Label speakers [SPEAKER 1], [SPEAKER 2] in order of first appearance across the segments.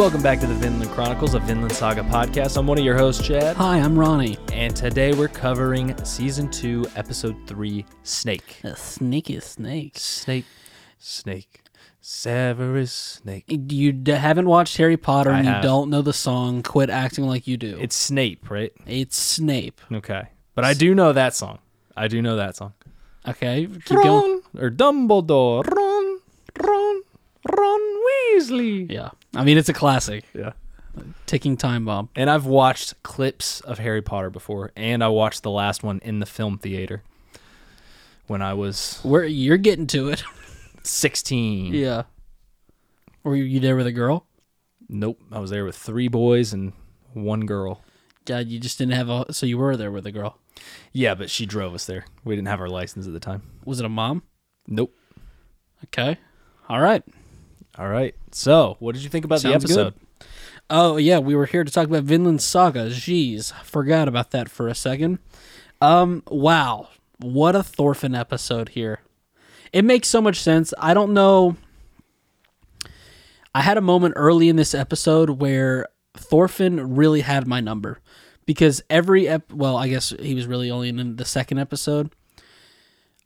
[SPEAKER 1] Welcome back to the Vinland Chronicles, a Vinland Saga podcast. I'm one of your hosts, Chad,
[SPEAKER 2] Hi, I'm Ronnie.
[SPEAKER 1] and today we're covering season two, episode three, Snake.
[SPEAKER 2] A sneaky snake.
[SPEAKER 1] Snake, Snake, Severus Snake.
[SPEAKER 2] You d- haven't watched Harry Potter
[SPEAKER 1] I
[SPEAKER 2] and you
[SPEAKER 1] have.
[SPEAKER 2] don't know the song. Quit acting like you do.
[SPEAKER 1] It's Snape, right?
[SPEAKER 2] It's Snape.
[SPEAKER 1] Okay, but I do know that song. I do know that song.
[SPEAKER 2] Okay, keep going.
[SPEAKER 1] Ron or Dumbledore, Ron, Ron, Ron Weasley.
[SPEAKER 2] Yeah, I mean it's a classic.
[SPEAKER 1] Yeah.
[SPEAKER 2] Ticking time bomb.
[SPEAKER 1] And I've watched clips of Harry Potter before, and I watched the last one in the film theater when I was
[SPEAKER 2] Where you're getting to it.
[SPEAKER 1] 16.
[SPEAKER 2] yeah. Were you, you there with a girl?
[SPEAKER 1] Nope. I was there with three boys and one girl.
[SPEAKER 2] God, you just didn't have a. So you were there with a girl.
[SPEAKER 1] Yeah, but she drove us there. We didn't have our license at the time.
[SPEAKER 2] Was it a mom?
[SPEAKER 1] Nope.
[SPEAKER 2] Okay. All right.
[SPEAKER 1] All right. So, what did you think about
[SPEAKER 2] Sounds
[SPEAKER 1] the episode?
[SPEAKER 2] Oh yeah, we were here to talk about Vinland Saga. Jeez, forgot about that for a second. Um, wow, what a Thorfinn episode here. It makes so much sense. I don't know. I had a moment early in this episode where Thorfinn really had my number because every ep- well, I guess he was really only in the second episode.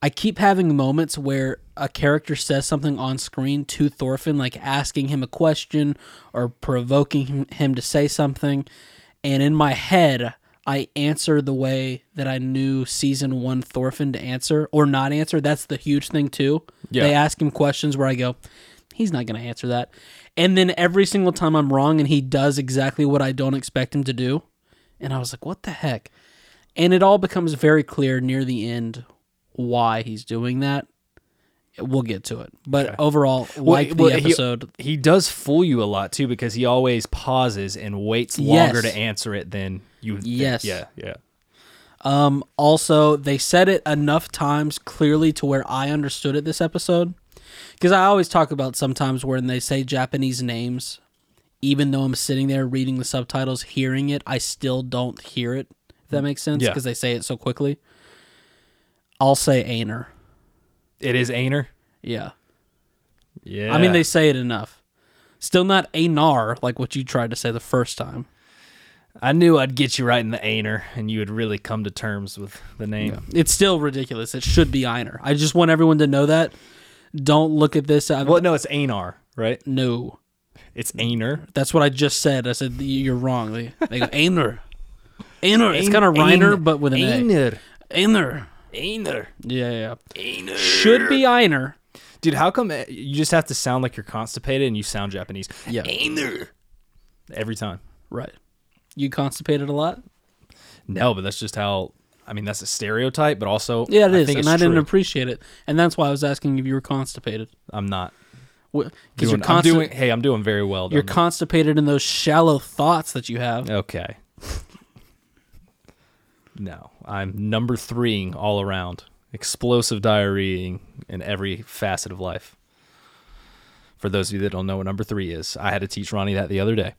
[SPEAKER 2] I keep having moments where a character says something on screen to Thorfinn, like asking him a question or provoking him, to say something. And in my head, I answer the way that I knew season one Thorfinn to answer or not answer. That's the huge thing, too.
[SPEAKER 1] Yeah.
[SPEAKER 2] They ask him questions where I go, he's not going to answer that. And then every single time I'm wrong and he does exactly what I don't expect him to do. And I was like, what the heck? And it all becomes very clear near the end why he's doing that. We'll get to it. But
[SPEAKER 1] Okay.
[SPEAKER 2] overall,
[SPEAKER 1] Well,
[SPEAKER 2] like the
[SPEAKER 1] well,
[SPEAKER 2] episode.
[SPEAKER 1] He does fool you a lot too because he always pauses and waits longer
[SPEAKER 2] Yes.
[SPEAKER 1] to answer it than you think.
[SPEAKER 2] Yes.
[SPEAKER 1] Yeah, yeah.
[SPEAKER 2] Um, also, they said it enough times clearly to where I understood it this episode. Because I always talk about sometimes when they say Japanese names, even though I'm sitting there reading the subtitles, hearing it, I still don't hear it. If that makes sense,
[SPEAKER 1] Yeah.
[SPEAKER 2] because they say it so quickly. I'll say Aner.
[SPEAKER 1] It is Aner.
[SPEAKER 2] Yeah.
[SPEAKER 1] Yeah.
[SPEAKER 2] I mean, they say it enough. Still not Anar, like what you tried to say the first time.
[SPEAKER 1] I knew I'd get you right in the Aner and you would really come to terms with the name.
[SPEAKER 2] It's still ridiculous. It should be Einer. I just want everyone to know that. Don't look at this. I,
[SPEAKER 1] Well, no, it's Anar, right?
[SPEAKER 2] no.
[SPEAKER 1] It's Aner.
[SPEAKER 2] That's what I just said. I said you're wrong. They, they go Einer. Einer. It's kind of Reiner, but with an A.
[SPEAKER 1] Aner.
[SPEAKER 2] Einer. Yeah, yeah.
[SPEAKER 1] Aner.
[SPEAKER 2] Should be Einer.
[SPEAKER 1] Dude, how come uh, you just have to sound like you're constipated and you sound Japanese?
[SPEAKER 2] Yeah.
[SPEAKER 1] Aner. Every time.
[SPEAKER 2] Right. You constipated a lot?
[SPEAKER 1] No, but that's just how. I mean, that's a stereotype, but also
[SPEAKER 2] Yeah, it
[SPEAKER 1] I
[SPEAKER 2] is,
[SPEAKER 1] think
[SPEAKER 2] and
[SPEAKER 1] it's
[SPEAKER 2] I didn't appreciate it, and that's why I was asking if you were constipated.
[SPEAKER 1] I'm not.
[SPEAKER 2] Because you're,
[SPEAKER 1] I'm doing. Hey, I'm doing very well.
[SPEAKER 2] you're
[SPEAKER 1] down there.
[SPEAKER 2] constipated in those shallow thoughts that you have.
[SPEAKER 1] Okay. no, I'm number three all around. Explosive diarrhea in every facet of life. For those of you that don't know what number three is, I had to teach Ronnie that the other day.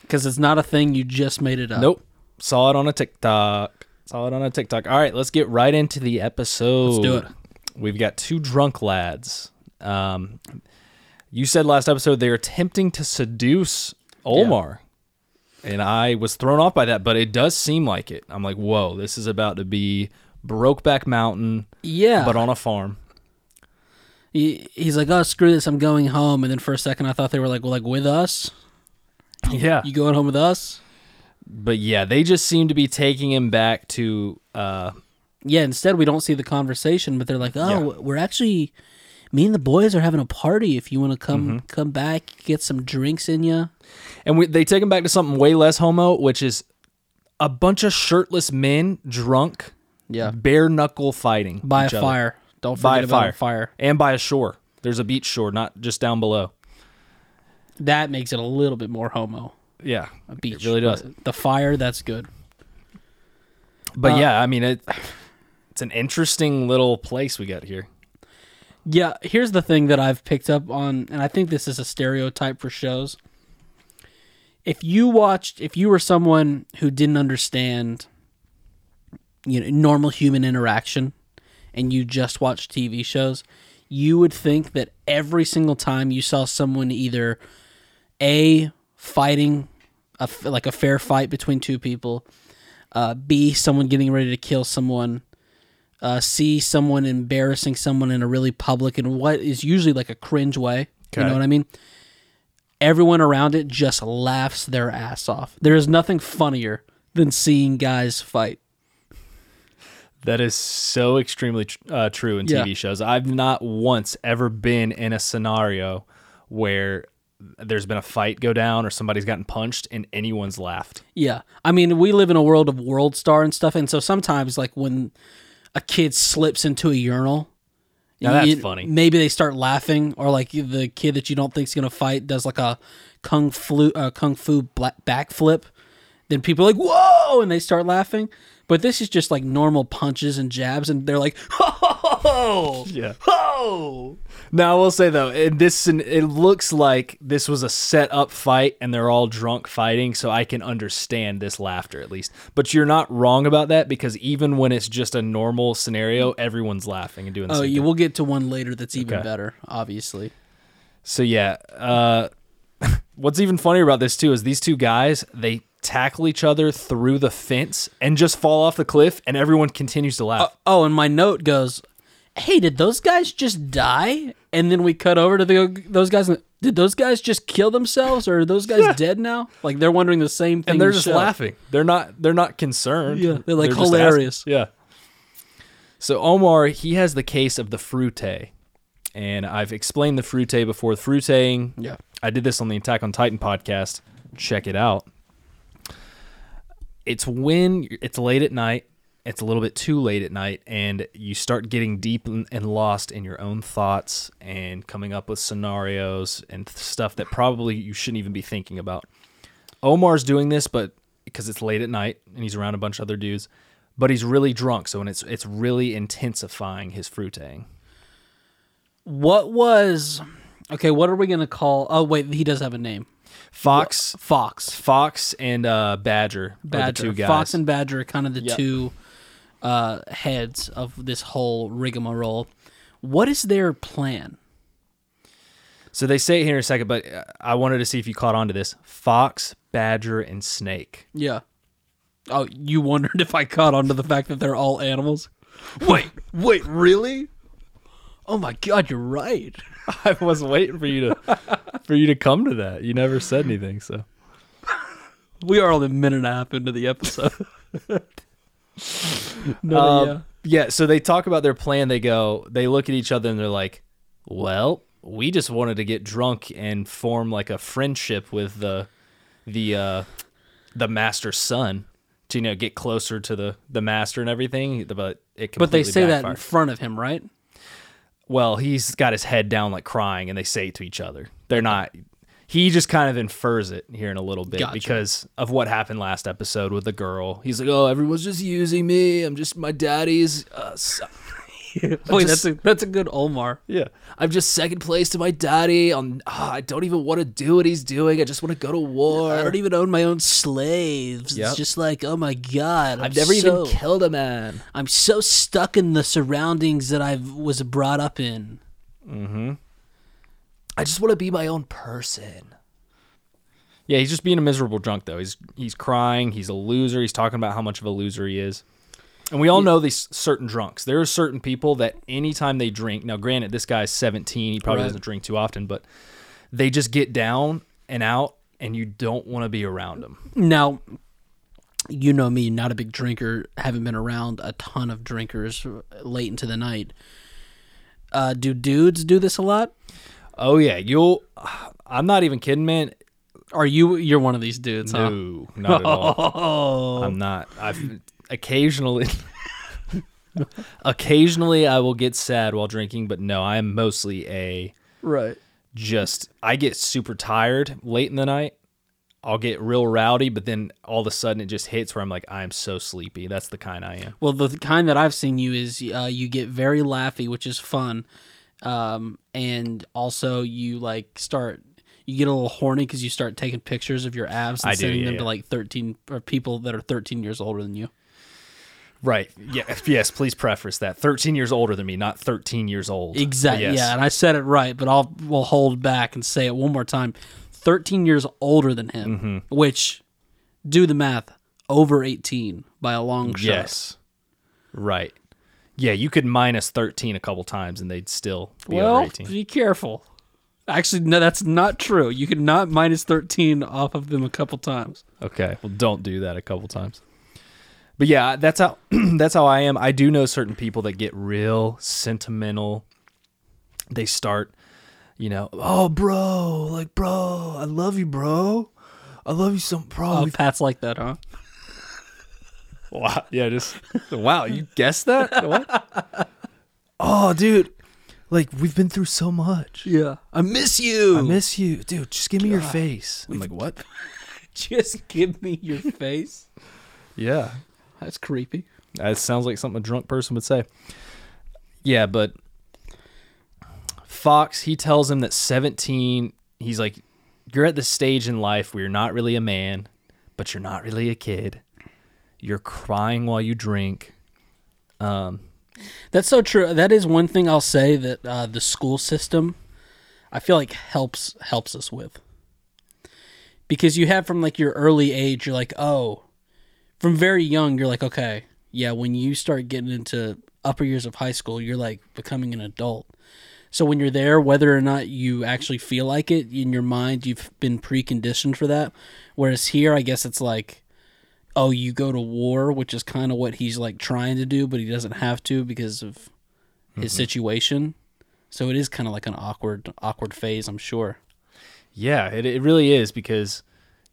[SPEAKER 2] Because it's not a thing. You just made it up.
[SPEAKER 1] Nope. Saw it on a TikTok. Saw it on a TikTok. All right, let's get right into the episode.
[SPEAKER 2] Let's do it.
[SPEAKER 1] We've got two drunk lads. Um, you said last episode they are attempting to seduce Omar. And I was thrown off by that, but it does seem like it. I'm like, whoa, this is about to be Brokeback Mountain,
[SPEAKER 2] Yeah.
[SPEAKER 1] but on a farm.
[SPEAKER 2] he, he's like, oh, screw this. I'm going home. And then for a second, I thought they were like, well, like with us?
[SPEAKER 1] Yeah.
[SPEAKER 2] You going home with us?
[SPEAKER 1] But yeah, they just seem to be taking him back to uh,
[SPEAKER 2] Yeah. Instead, we don't see the conversation, but they're like, oh,
[SPEAKER 1] Yeah.
[SPEAKER 2] we're actually, me and the boys are having a party. If you want to come,
[SPEAKER 1] Mm-hmm.
[SPEAKER 2] come back, get some drinks in you.
[SPEAKER 1] And we, they take him back to something way less homo, which is a bunch of shirtless men drunk,
[SPEAKER 2] Yeah.
[SPEAKER 1] bare knuckle fighting
[SPEAKER 2] By a
[SPEAKER 1] each other.
[SPEAKER 2] fire. Don't
[SPEAKER 1] By
[SPEAKER 2] forget
[SPEAKER 1] a
[SPEAKER 2] about
[SPEAKER 1] fire.
[SPEAKER 2] a fire.
[SPEAKER 1] and by a shore. There's a beach shore, not just down below.
[SPEAKER 2] That makes it a little bit more homo.
[SPEAKER 1] Yeah,
[SPEAKER 2] A beach.
[SPEAKER 1] It really does.
[SPEAKER 2] The fire, that's good.
[SPEAKER 1] But
[SPEAKER 2] Uh,
[SPEAKER 1] yeah, I mean it. It's an interesting little place we got here.
[SPEAKER 2] Yeah, here's the thing that I've picked up on, and I think this is a stereotype for shows. If you watched, if you were someone who didn't understand, you know, normal human interaction, and you just watched TV shows, you would think that every single time you saw someone either a fighting, a like a fair fight between two people. Uh, B, someone getting ready to kill someone. Uh, C, someone embarrassing someone in a really public and what is usually like a cringe way. You know what I mean? Everyone around it just laughs their ass off. There is nothing funnier than seeing guys fight.
[SPEAKER 1] That is so extremely tr- uh, true in
[SPEAKER 2] Yeah.
[SPEAKER 1] TV shows. I've not once ever been in a scenario where there's been a fight go down or somebody's gotten punched and anyone's laughed.
[SPEAKER 2] Yeah. I mean, we live in a world of World Star and stuff, and so sometimes, like, when a kid slips into a urinal,
[SPEAKER 1] Now that's
[SPEAKER 2] you-
[SPEAKER 1] funny.
[SPEAKER 2] Maybe they start laughing, or like the kid that you don't think's gonna fight does like a kung flu, uh, kung fu backflip. Then people are like, "Whoa!" and they start laughing. But this is just like normal punches and jabs, and they're like, "Oh,
[SPEAKER 1] Yeah.
[SPEAKER 2] oh!"
[SPEAKER 1] Now I will say though, in this it looks like this was a set up fight and they're all drunk fighting, so I can understand this laughter at least. But you're not wrong about that because even when it's just a normal scenario, everyone's laughing and doing.
[SPEAKER 2] Oh, you will get to one later that's even
[SPEAKER 1] Okay.
[SPEAKER 2] better, obviously.
[SPEAKER 1] So yeah, uh, what's even funnier about this too is these two guys they tackle each other through the fence and just fall off the cliff, and everyone continues to laugh.
[SPEAKER 2] Oh, oh, and my note goes, "Hey, did those guys just die?" And then we cut over to the those guys. and, Did those guys just kill themselves, or are those guys dead now? Like they're wondering the same thing.
[SPEAKER 1] and they're just
[SPEAKER 2] show.
[SPEAKER 1] laughing. They're not. They're not concerned.
[SPEAKER 2] Yeah, they're, like,
[SPEAKER 1] ask-
[SPEAKER 2] hilarious.
[SPEAKER 1] yeah. So Omar, he has the case of the fruite, and I've explained the fruite before. The fruiteing.
[SPEAKER 2] Yeah.
[SPEAKER 1] I did this on the Attack on Titan podcast. Check it out. It's when it's late at night. It's a little bit too late at night, and you start getting deep and lost in your own thoughts and coming up with scenarios and stuff that probably you shouldn't even be thinking about. Omar's doing this, but because it's late at night and he's around a bunch of other dudes, but he's really drunk, so and it's it's really intensifying his fruiting.
[SPEAKER 2] What was okay? What are we gonna call? Oh wait, he does have a name.
[SPEAKER 1] Fox,
[SPEAKER 2] Fox.
[SPEAKER 1] Fox, and uh, Badger,
[SPEAKER 2] Badger.
[SPEAKER 1] two guys.
[SPEAKER 2] Fox and Badger are kind of the
[SPEAKER 1] Yep.
[SPEAKER 2] two uh, heads of this whole rigmarole. What is their plan?
[SPEAKER 1] So they say it here in a second, but uh, I wanted to see if you caught on to this. Fox, Badger, and Snake.
[SPEAKER 2] Yeah. Oh, you wondered if I caught on to the fact that they're all animals? Wait, wait, really? Oh my god, you're right.
[SPEAKER 1] I was waiting for you to for you to come to that. You never said anything, so
[SPEAKER 2] We are only a minute and a half into the episode. no,
[SPEAKER 1] Um,
[SPEAKER 2] yeah.
[SPEAKER 1] yeah. So they talk about their plan. They go, they look at each other and they're like, "Well, we just wanted to get drunk and form like a friendship with the the uh, the master's son to you know get closer to the the master and everything." But it
[SPEAKER 2] But they say that in front of him, right?
[SPEAKER 1] Well, he's got his head down like crying, and they say it to each other. They're not. He just kind of infers it here in a little bit
[SPEAKER 2] Gotcha.
[SPEAKER 1] because of what happened last episode with the girl. He's like, "Oh, everyone's just using me. I'm just my daddy's." Uh, son."
[SPEAKER 2] Wait, that's a that's a good Omar.
[SPEAKER 1] Yeah, I'm just second place to my daddy. On ah, I don't even want to do what he's doing. I just want to go to war.
[SPEAKER 2] I don't even own my own slaves.
[SPEAKER 1] Yep.
[SPEAKER 2] It's just like, oh my god, I'm
[SPEAKER 1] I've never
[SPEAKER 2] so-
[SPEAKER 1] even killed a man.
[SPEAKER 2] I'm so stuck in the surroundings that I was brought up in. Hmm.
[SPEAKER 1] I just want to be my own person. Yeah, he's just being a miserable drunk though. He's he's crying. He's a loser. He's talking about how much of a loser he is. And we all know these certain drunks. There are certain people that anytime they drink, now granted, this guy's 17, he probably
[SPEAKER 2] Right.
[SPEAKER 1] doesn't drink too often, but they just get down and out, and you don't want to be around them.
[SPEAKER 2] Now, you know me, not a big drinker, haven't been around a ton of drinkers late into the night. Uh, do dudes do this a lot?
[SPEAKER 1] Oh yeah, you'll. I'm not even kidding, man.
[SPEAKER 2] Are you? You're one of these dudes, huh?
[SPEAKER 1] No, not at all.
[SPEAKER 2] Oh,
[SPEAKER 1] I'm not. I've occasionally, occasionally I will get sad while drinking, but no, I am mostly a
[SPEAKER 2] right.
[SPEAKER 1] just. I get super tired late in the night. I'll get real rowdy, but then all of a sudden it just hits where I'm like, I'm so sleepy. That's the kind I am.
[SPEAKER 2] Well, the kind that I've seen you is uh, you get very laughy, which is fun, um, and also you like start. You get a little horny because you start taking pictures of your abs and
[SPEAKER 1] do,
[SPEAKER 2] sending
[SPEAKER 1] yeah,
[SPEAKER 2] them
[SPEAKER 1] yeah.
[SPEAKER 2] to like thirteen or people that are thirteen years older than you.
[SPEAKER 1] Right. Yeah. Yes. Please preface that. 13 years older than me, not 13 years old.
[SPEAKER 2] Exactly.
[SPEAKER 1] Yes.
[SPEAKER 2] Yeah, and I said it right, but I'll we'll hold back and say it one more time. 13 years older than him,
[SPEAKER 1] Mm-hmm.
[SPEAKER 2] which, do the math, over 18 by a long shot.
[SPEAKER 1] Yes. Right. Yeah, you could minus 13 a couple times and they'd still be
[SPEAKER 2] Well,
[SPEAKER 1] over 18.
[SPEAKER 2] be careful. Actually, no, that's not true. You could not minus 13 off of them a couple times.
[SPEAKER 1] Okay. Well, don't do that a couple times. But yeah, that's how that's how I am. I do know certain people that get real sentimental. They start, you know, oh bro, like bro, I love you, bro. I love you so, bro.
[SPEAKER 2] Oh, Pat's like that, huh?
[SPEAKER 1] Wow. Yeah, just wow, you guessed that? What? oh, dude. Like we've been through so much.
[SPEAKER 2] Yeah. I miss you.
[SPEAKER 1] I miss you. Dude, just give me your face. I'm like, what?
[SPEAKER 2] Just give me your face.
[SPEAKER 1] Yeah.
[SPEAKER 2] That's creepy.
[SPEAKER 1] That sounds like something a drunk person would say. Yeah, but Fox, he tells him that 17, he's like, you're at the stage in life where you're not really a man, but you're not really a kid. You're crying while you drink. Um,
[SPEAKER 2] That's so true. That is one thing I'll say that uh, the school system, I feel like helps helps us with, because you have from like your early age, you're like, oh, from very young, you're like, okay, yeah. When you start getting into upper years of high school, you're like becoming an adult. So when you're there, whether or not you actually feel like it in your mind, you've been preconditioned for that. Whereas here, I guess it's like, oh, you go to war, which is kind of what he's like trying to do, but he doesn't have to because of his mm-hmm. situation. So it is kind of like an awkward, awkward phase, I'm sure.
[SPEAKER 1] yeah, it, it really is because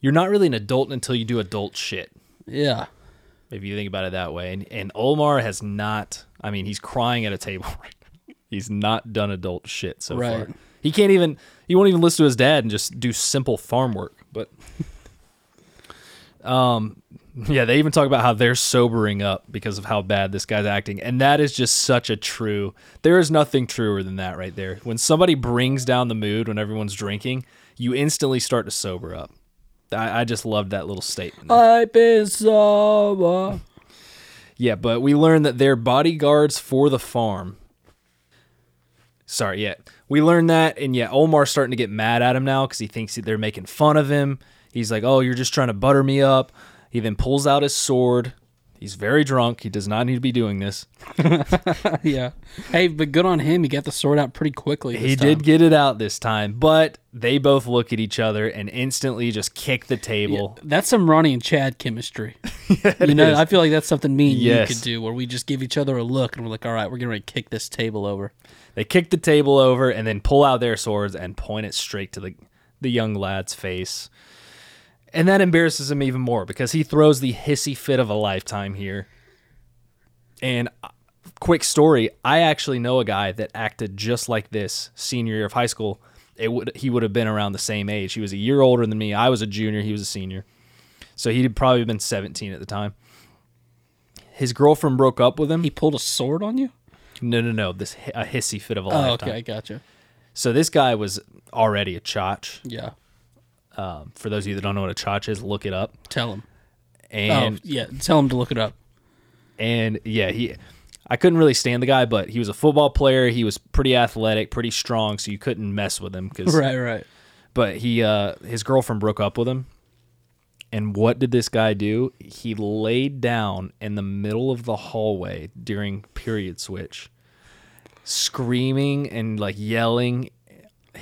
[SPEAKER 1] you're not really an adult until you do adult shit.
[SPEAKER 2] Yeah.
[SPEAKER 1] if you think about it that way. And, and Omar has not, I mean, he's crying at a table. He's not done adult shit so
[SPEAKER 2] Right.
[SPEAKER 1] far. He can't even, he won't even listen to his dad and just do simple farm work. But, um, yeah, they even talk about how they're sobering up because of how bad this guy's acting. And that is just such a true, there is nothing truer than that right there. When somebody brings down the mood when everyone's drinking, you instantly start to sober up. I, I just loved that little statement.
[SPEAKER 2] I've been sober.
[SPEAKER 1] Yeah, but we learned that they're bodyguards for the farm. Sorry, yeah. We learned that, and yeah, Omar's starting to get mad at him now because he thinks that they're making fun of him. He's like, oh, you're just trying to butter me up. He then pulls out his sword. He's very drunk. He does not need to be doing this.
[SPEAKER 2] yeah. Hey, but good on him. He got the sword out pretty quickly. this
[SPEAKER 1] He
[SPEAKER 2] time.
[SPEAKER 1] did get it out this time, but they both look at each other and instantly just kick the table.
[SPEAKER 2] That's some Ronnie and Chad chemistry. you know,
[SPEAKER 1] is.
[SPEAKER 2] I feel like that's something me and
[SPEAKER 1] Yes.
[SPEAKER 2] you could do, where we just give each other a look and we're like, all right, we're going to kick this table over.
[SPEAKER 1] They kick the table over and then pull out their swords and point it straight to the the young lad's face. And that embarrasses him even more because he throws the hissy fit of a lifetime here. And uh, quick story, I actually know a guy that acted just like this senior year of high school. It would he would have been around the same age. He was a year older than me. I was a junior, he was a senior. So he'd probably been 17 at the time. His girlfriend broke up with him.
[SPEAKER 2] He pulled a sword on you?
[SPEAKER 1] no, no, no. This hi- a hissy fit of a
[SPEAKER 2] Oh,
[SPEAKER 1] lifetime.
[SPEAKER 2] okay, I gotcha.
[SPEAKER 1] So this guy was already a chotch.
[SPEAKER 2] Yeah.
[SPEAKER 1] Um, for those of you that don't know what a chotch is, look it up.
[SPEAKER 2] Tell him.
[SPEAKER 1] And
[SPEAKER 2] oh, yeah. Tell him to look it up.
[SPEAKER 1] and yeah, he I couldn't really stand the guy, but he was a football player. He was pretty athletic, pretty strong, so you couldn't mess with him cuz
[SPEAKER 2] Right, right.
[SPEAKER 1] but he uh his girlfriend broke up with him. And what did this guy do? He laid down in the middle of the hallway during period switch, screaming and like yelling,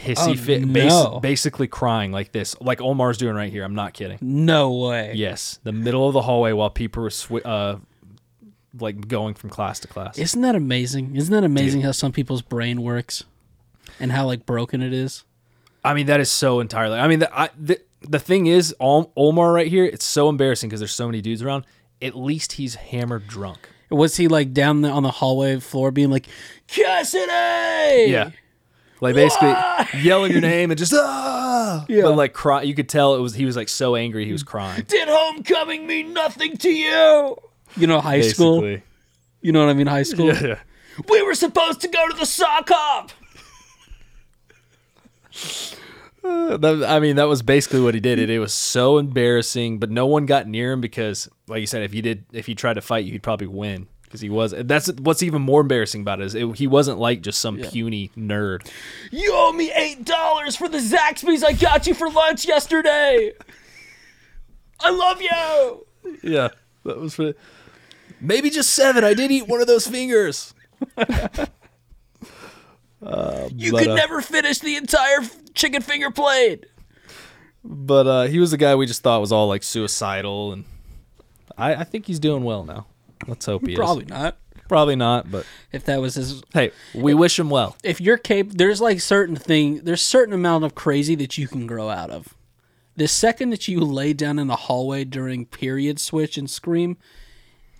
[SPEAKER 1] hissy
[SPEAKER 2] Oh,
[SPEAKER 1] fit, bas- basically crying like this, like Omar's doing right here. I'm not kidding.
[SPEAKER 2] No way.
[SPEAKER 1] Yes, the middle of the hallway while people were swi- uh, like going from class to class.
[SPEAKER 2] Isn't that amazing? Isn't that amazing how some people's brain works and how like broken it is?
[SPEAKER 1] I mean, that is so entirely. I mean, the, I, the the thing is, Omar right here, it's so embarrassing because there's so many dudes around. At least he's hammered drunk.
[SPEAKER 2] Was he like down the, on the hallway floor being like, Cassidy?
[SPEAKER 1] Yeah. Like basically yelling your name and just ah,
[SPEAKER 2] Yeah.
[SPEAKER 1] but like cry. You could tell it was he was like so angry he was crying.
[SPEAKER 2] Did homecoming mean nothing to you? You know, high school. You know what I mean? High school.
[SPEAKER 1] yeah.
[SPEAKER 2] We were supposed to go to the sock hop.
[SPEAKER 1] Uh, that- I mean, that was basically what he did. It it was so embarrassing, but no one got near him because, like you said, if you did, if he tried to fight you, he'd probably win. Because he was. That's what's even more embarrassing about it is it, he wasn't like just some puny nerd.
[SPEAKER 2] You owe me eight dollars for the Zaxby's I got you for lunch yesterday. I love you.
[SPEAKER 1] Yeah, that was for maybe just seven. I did eat one of those fingers.
[SPEAKER 2] You
[SPEAKER 1] But,
[SPEAKER 2] could
[SPEAKER 1] uh,
[SPEAKER 2] never finish the entire chicken finger plate.
[SPEAKER 1] But uh, he was the guy we just thought was all like suicidal, and I, I think he's doing well now. Let's hope he
[SPEAKER 2] Probably
[SPEAKER 1] is.
[SPEAKER 2] not.
[SPEAKER 1] Probably not, but
[SPEAKER 2] If that was his,
[SPEAKER 1] hey, we wish him well.
[SPEAKER 2] if you're cap, there's like certain thing, there's certain amount of crazy that you can grow out of. The second that you lay down in the hallway during period switch and scream,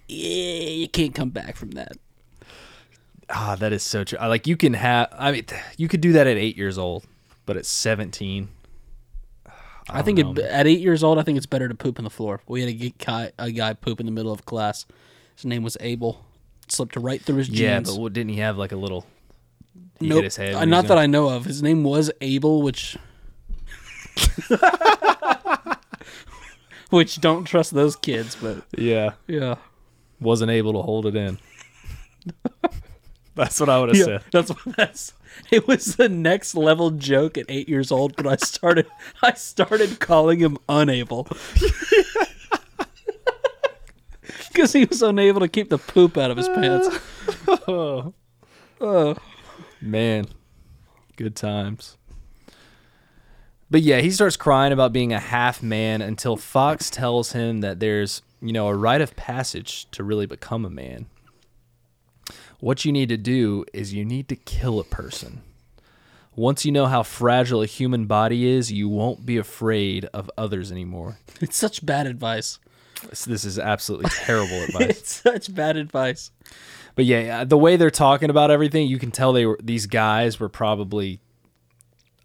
[SPEAKER 2] yeah, you can't come back from that.
[SPEAKER 1] Ah, that is so true. I- Like you can have. I mean, you could do that at eight years old, but at seventeen,
[SPEAKER 2] I, think it, at eight years old, I think it's better to poop on the floor. We had a guy, a guy poop in the middle of class. His name was Abel. Slipped right through his jeans.
[SPEAKER 1] yeah. But what, didn't he have like a little? He
[SPEAKER 2] Nope.
[SPEAKER 1] hit his head.
[SPEAKER 2] Uh, not that? I know of. His name was Abel, which which don't trust those kids, but
[SPEAKER 1] Yeah,
[SPEAKER 2] yeah,
[SPEAKER 1] wasn't able to hold it in. That's what I would have
[SPEAKER 2] yeah
[SPEAKER 1] said.
[SPEAKER 2] that's what that's. It was the next level joke at eight years old, but I started I started calling him unable because he was unable to keep the poop out of his pants. Oh.
[SPEAKER 1] oh, Man, good times. But yeah, he starts crying about being a half man until Fox tells him that there's, you know, a rite of passage to really become a man. What you need to do is you need to kill a person. Once you know how fragile a human body is, you won't be afraid of others anymore.
[SPEAKER 2] it's such bad advice.
[SPEAKER 1] This, this is absolutely terrible advice.
[SPEAKER 2] It's such bad advice.
[SPEAKER 1] But yeah, yeah, the way they're talking about everything, you can tell they were these guys were probably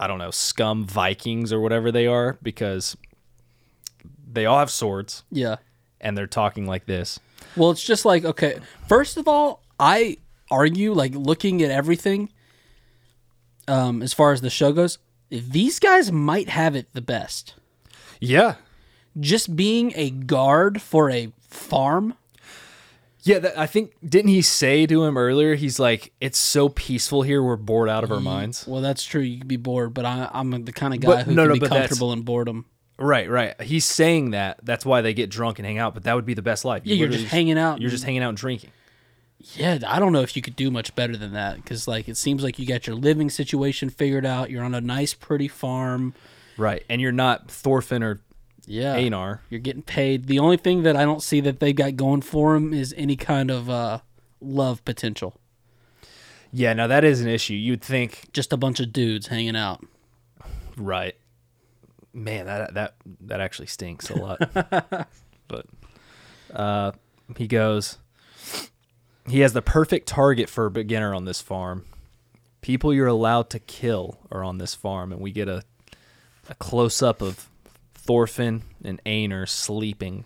[SPEAKER 1] I don't know, scum Vikings or whatever they are because they all have swords
[SPEAKER 2] Yeah.
[SPEAKER 1] and they're talking like this.
[SPEAKER 2] Well, it's just like okay. First of all, I argue like looking at everything. Um, as far as the show goes, these guys might have it the best.
[SPEAKER 1] Yeah.
[SPEAKER 2] Just being a guard for a farm.
[SPEAKER 1] Yeah, that, I think didn't he say to him earlier? He's like, "It's so peaceful here. We're bored out of our minds."
[SPEAKER 2] Well, that's true. You can be bored, but I, I'm the kind of guy
[SPEAKER 1] But-
[SPEAKER 2] who
[SPEAKER 1] no,
[SPEAKER 2] can
[SPEAKER 1] no,
[SPEAKER 2] be comfortable in boredom.
[SPEAKER 1] Right, right. He's saying that. That's why they get drunk and hang out. But that would be the best life.
[SPEAKER 2] Yeah, you're
[SPEAKER 1] literally
[SPEAKER 2] just hanging out.
[SPEAKER 1] You're just hanging out and drinking.
[SPEAKER 2] Yeah, I don't know if you could do much better than that because like it seems like you got your living situation figured out. You're on a nice, pretty farm.
[SPEAKER 1] Right, and you're not Thorfinn or
[SPEAKER 2] Yeah,
[SPEAKER 1] Anar.
[SPEAKER 2] You're getting paid. The only thing that I don't see that they got going for them is any kind of uh, love potential.
[SPEAKER 1] Yeah, now that is an issue. You'd think
[SPEAKER 2] Just a bunch of dudes hanging out.
[SPEAKER 1] Right. Man, that that that actually stinks a lot. but uh he goes he has the perfect target for a beginner on this farm. People you're allowed to kill are on this farm and we get a a close up of Thorfinn and Einar sleeping.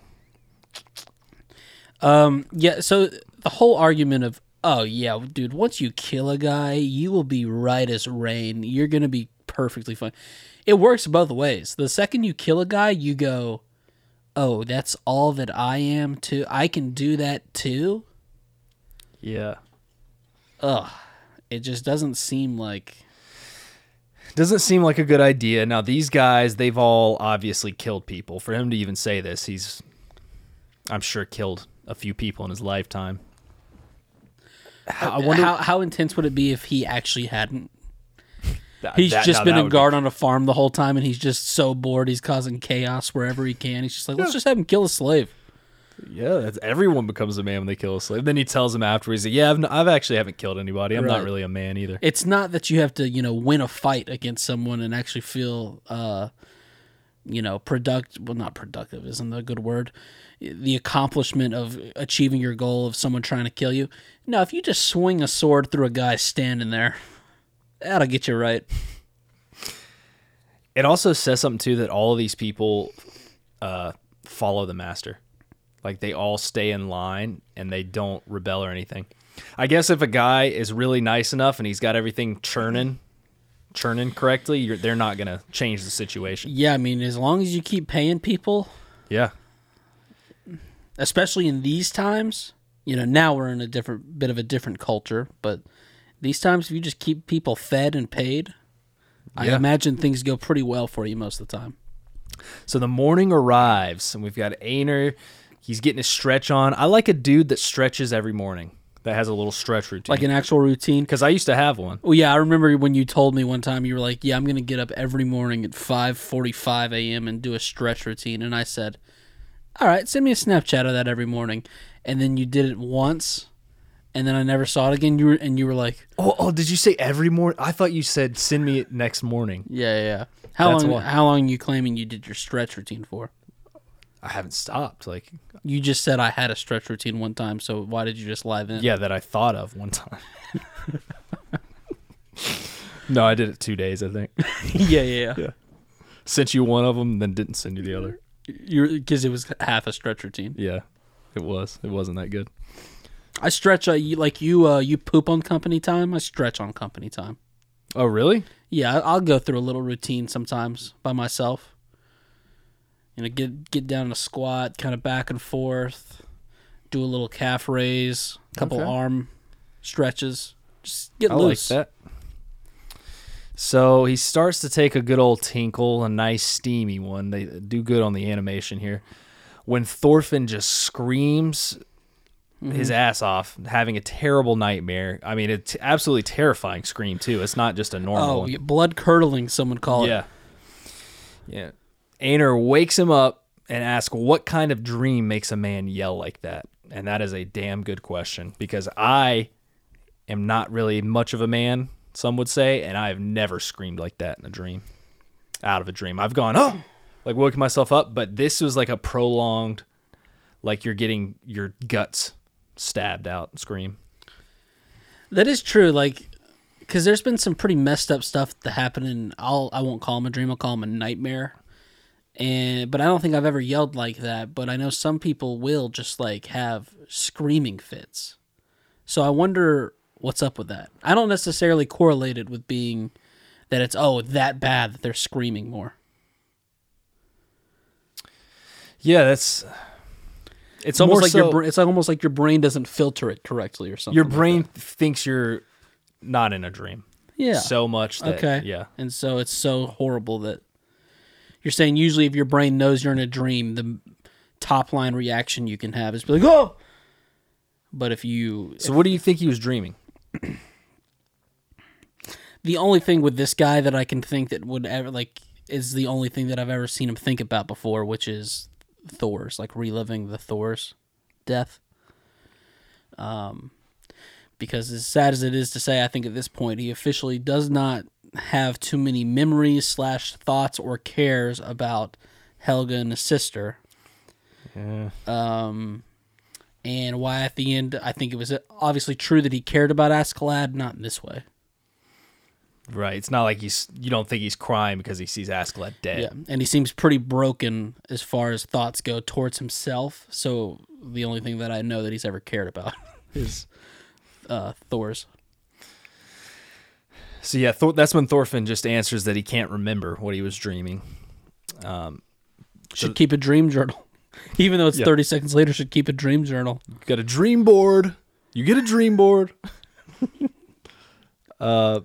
[SPEAKER 2] Um, yeah. So the whole argument of oh yeah, dude, once you kill a guy, you will be right as rain. You're gonna be perfectly fine. It works both ways. The second you kill a guy, you go, oh, that's all that I am too. I can do that too.
[SPEAKER 1] Yeah.
[SPEAKER 2] Ugh. It just doesn't seem like
[SPEAKER 1] Doesn't seem like a good idea. Now these guys, they've all obviously killed people. For him to even say this, he's I'm sure killed a few people in his lifetime. I wonder
[SPEAKER 2] how how intense would it be if he actually hadn't?
[SPEAKER 1] that-
[SPEAKER 2] He's
[SPEAKER 1] that-
[SPEAKER 2] just
[SPEAKER 1] now
[SPEAKER 2] been
[SPEAKER 1] that
[SPEAKER 2] a
[SPEAKER 1] would be-
[SPEAKER 2] guard on a farm the whole time, and he's just so bored. He's causing chaos wherever he can. He's just like, let's just have him kill a slave.
[SPEAKER 1] Yeah, that's, everyone becomes a man when they kill a slave. Then he tells him afterwards, "Yeah, I've, n- I've actually haven't killed anybody. I'm not
[SPEAKER 2] Right.
[SPEAKER 1] really a man either."
[SPEAKER 2] It's not that you have to, you know, win a fight against someone and actually feel, uh, you know, product. Well, not productive isn't a good word. The accomplishment of achieving your goal of someone trying to kill you. No, if you just swing a sword through a guy standing there, that'll get you right.
[SPEAKER 1] It also says something too that all of these people uh, follow the master, like they all stay in line and they don't rebel or anything. I guess if a guy is really nice enough and he's got everything churning, churning correctly, you're, they're not gonna change the situation.
[SPEAKER 2] Yeah, I mean, as long as you keep paying people,
[SPEAKER 1] Yeah,
[SPEAKER 2] especially in these times, You know, now we're in a different bit of a different culture, but these times if you just keep people fed and paid, I imagine things go pretty well for you most of the time.
[SPEAKER 1] So the morning arrives, and we've got Aner. He's getting his stretch on. I like a dude that stretches every morning. That has a little stretch routine.
[SPEAKER 2] Like an actual routine.
[SPEAKER 1] because I used to have one.
[SPEAKER 2] Well, yeah, I remember when you told me one time you were like, "Yeah, I'm going to get up every morning at 5:45 a.m. and do a stretch routine." And I said, "All right, send me a Snapchat of that every morning." And then you did it once, and then I never saw it again. You were and you were like,
[SPEAKER 1] Oh, oh, did you say every morning? I thought you said send me it next morning.
[SPEAKER 2] "Yeah, yeah." yeah." How
[SPEAKER 1] That's
[SPEAKER 2] long? How long you claiming you did your stretch routine for?
[SPEAKER 1] I haven't stopped. Like,
[SPEAKER 2] You just said I had a stretch routine one time, so why did you just lie then?
[SPEAKER 1] yeah, that I thought of one time. no, I did it two days. I think
[SPEAKER 2] yeah, yeah. yeah.
[SPEAKER 1] sent you one of them, then didn't send you the other.
[SPEAKER 2] You're because it was half a stretch routine.
[SPEAKER 1] Yeah, it was. It wasn't that good.
[SPEAKER 2] I stretch uh, you, like you. Uh, you poop on company time. I stretch on company time.
[SPEAKER 1] Oh, really?
[SPEAKER 2] Yeah, I- I'll go through a little routine sometimes by myself. You know, get get down in a squat, kind of back and forth, do a little calf raise, a couple
[SPEAKER 1] Okay.
[SPEAKER 2] arm stretches. Just get
[SPEAKER 1] I
[SPEAKER 2] loose.
[SPEAKER 1] like that. So he starts to take a good old tinkle, a nice steamy one. They do good on the animation here. When Thorfinn just screams mm-hmm. his ass off, having a terrible nightmare. I mean, it's absolutely terrifying scream too. It's not just a normal
[SPEAKER 2] Oh,
[SPEAKER 1] one.
[SPEAKER 2] blood curdling. Someone call it.
[SPEAKER 1] Yeah. Yeah. Aner wakes him up and asks what kind of dream makes a man yell like that. And that is a damn good question because I am not really much of a man, some would say, and I have never screamed like that in a dream. Out of a dream. I've gone, oh, like woken myself up, but this was like a prolonged, like you're getting your guts stabbed out scream.
[SPEAKER 2] That is true. Like, because there's been some pretty messed up stuff that happened in. I'll I won't call him a dream. I'll call him a nightmare. And but I don't think I've ever yelled like that. But I know some people will just like have screaming fits. So I wonder what's up with that. I don't necessarily correlate it with being that it's oh that bad that they're screaming more.
[SPEAKER 1] Yeah, that's. It's
[SPEAKER 2] It's almost
[SPEAKER 1] more
[SPEAKER 2] like
[SPEAKER 1] so,
[SPEAKER 2] your it's almost like your brain doesn't filter it correctly or something.
[SPEAKER 1] your
[SPEAKER 2] like
[SPEAKER 1] brain
[SPEAKER 2] that.
[SPEAKER 1] thinks you're not in a dream.
[SPEAKER 2] yeah.
[SPEAKER 1] so much that
[SPEAKER 2] Okay.
[SPEAKER 1] yeah
[SPEAKER 2] And so it's so horrible that you're saying usually if your brain knows you're in a dream, the top line reaction you can have is be like, oh. But if you,
[SPEAKER 1] so what do you think he was dreaming
[SPEAKER 2] the only thing with this guy that I can think that would ever like is the only thing that I've ever seen him think about before, which is Thors', like reliving the Thor's death. Um, because as sad as it is to say, I think at this point he officially does not have too many memories slash thoughts or cares about Helga and his sister.
[SPEAKER 1] yeah
[SPEAKER 2] Um, and why at the end I think it was obviously true that he cared about Askeladd, not in this way.
[SPEAKER 1] right it's not like he's you don't think he's crying because he sees Askeladd dead
[SPEAKER 2] Yeah, and he seems pretty broken as far as thoughts go towards himself. So the only thing that I know that he's ever cared about is uh, Thors.
[SPEAKER 1] So yeah Thor- that's when Thorfinn just answers that he can't remember what he was dreaming um
[SPEAKER 2] Should keep a dream journal, even though it's
[SPEAKER 1] Yeah.
[SPEAKER 2] thirty seconds later. Should keep a dream journal.
[SPEAKER 1] You got a dream board you get a dream board uh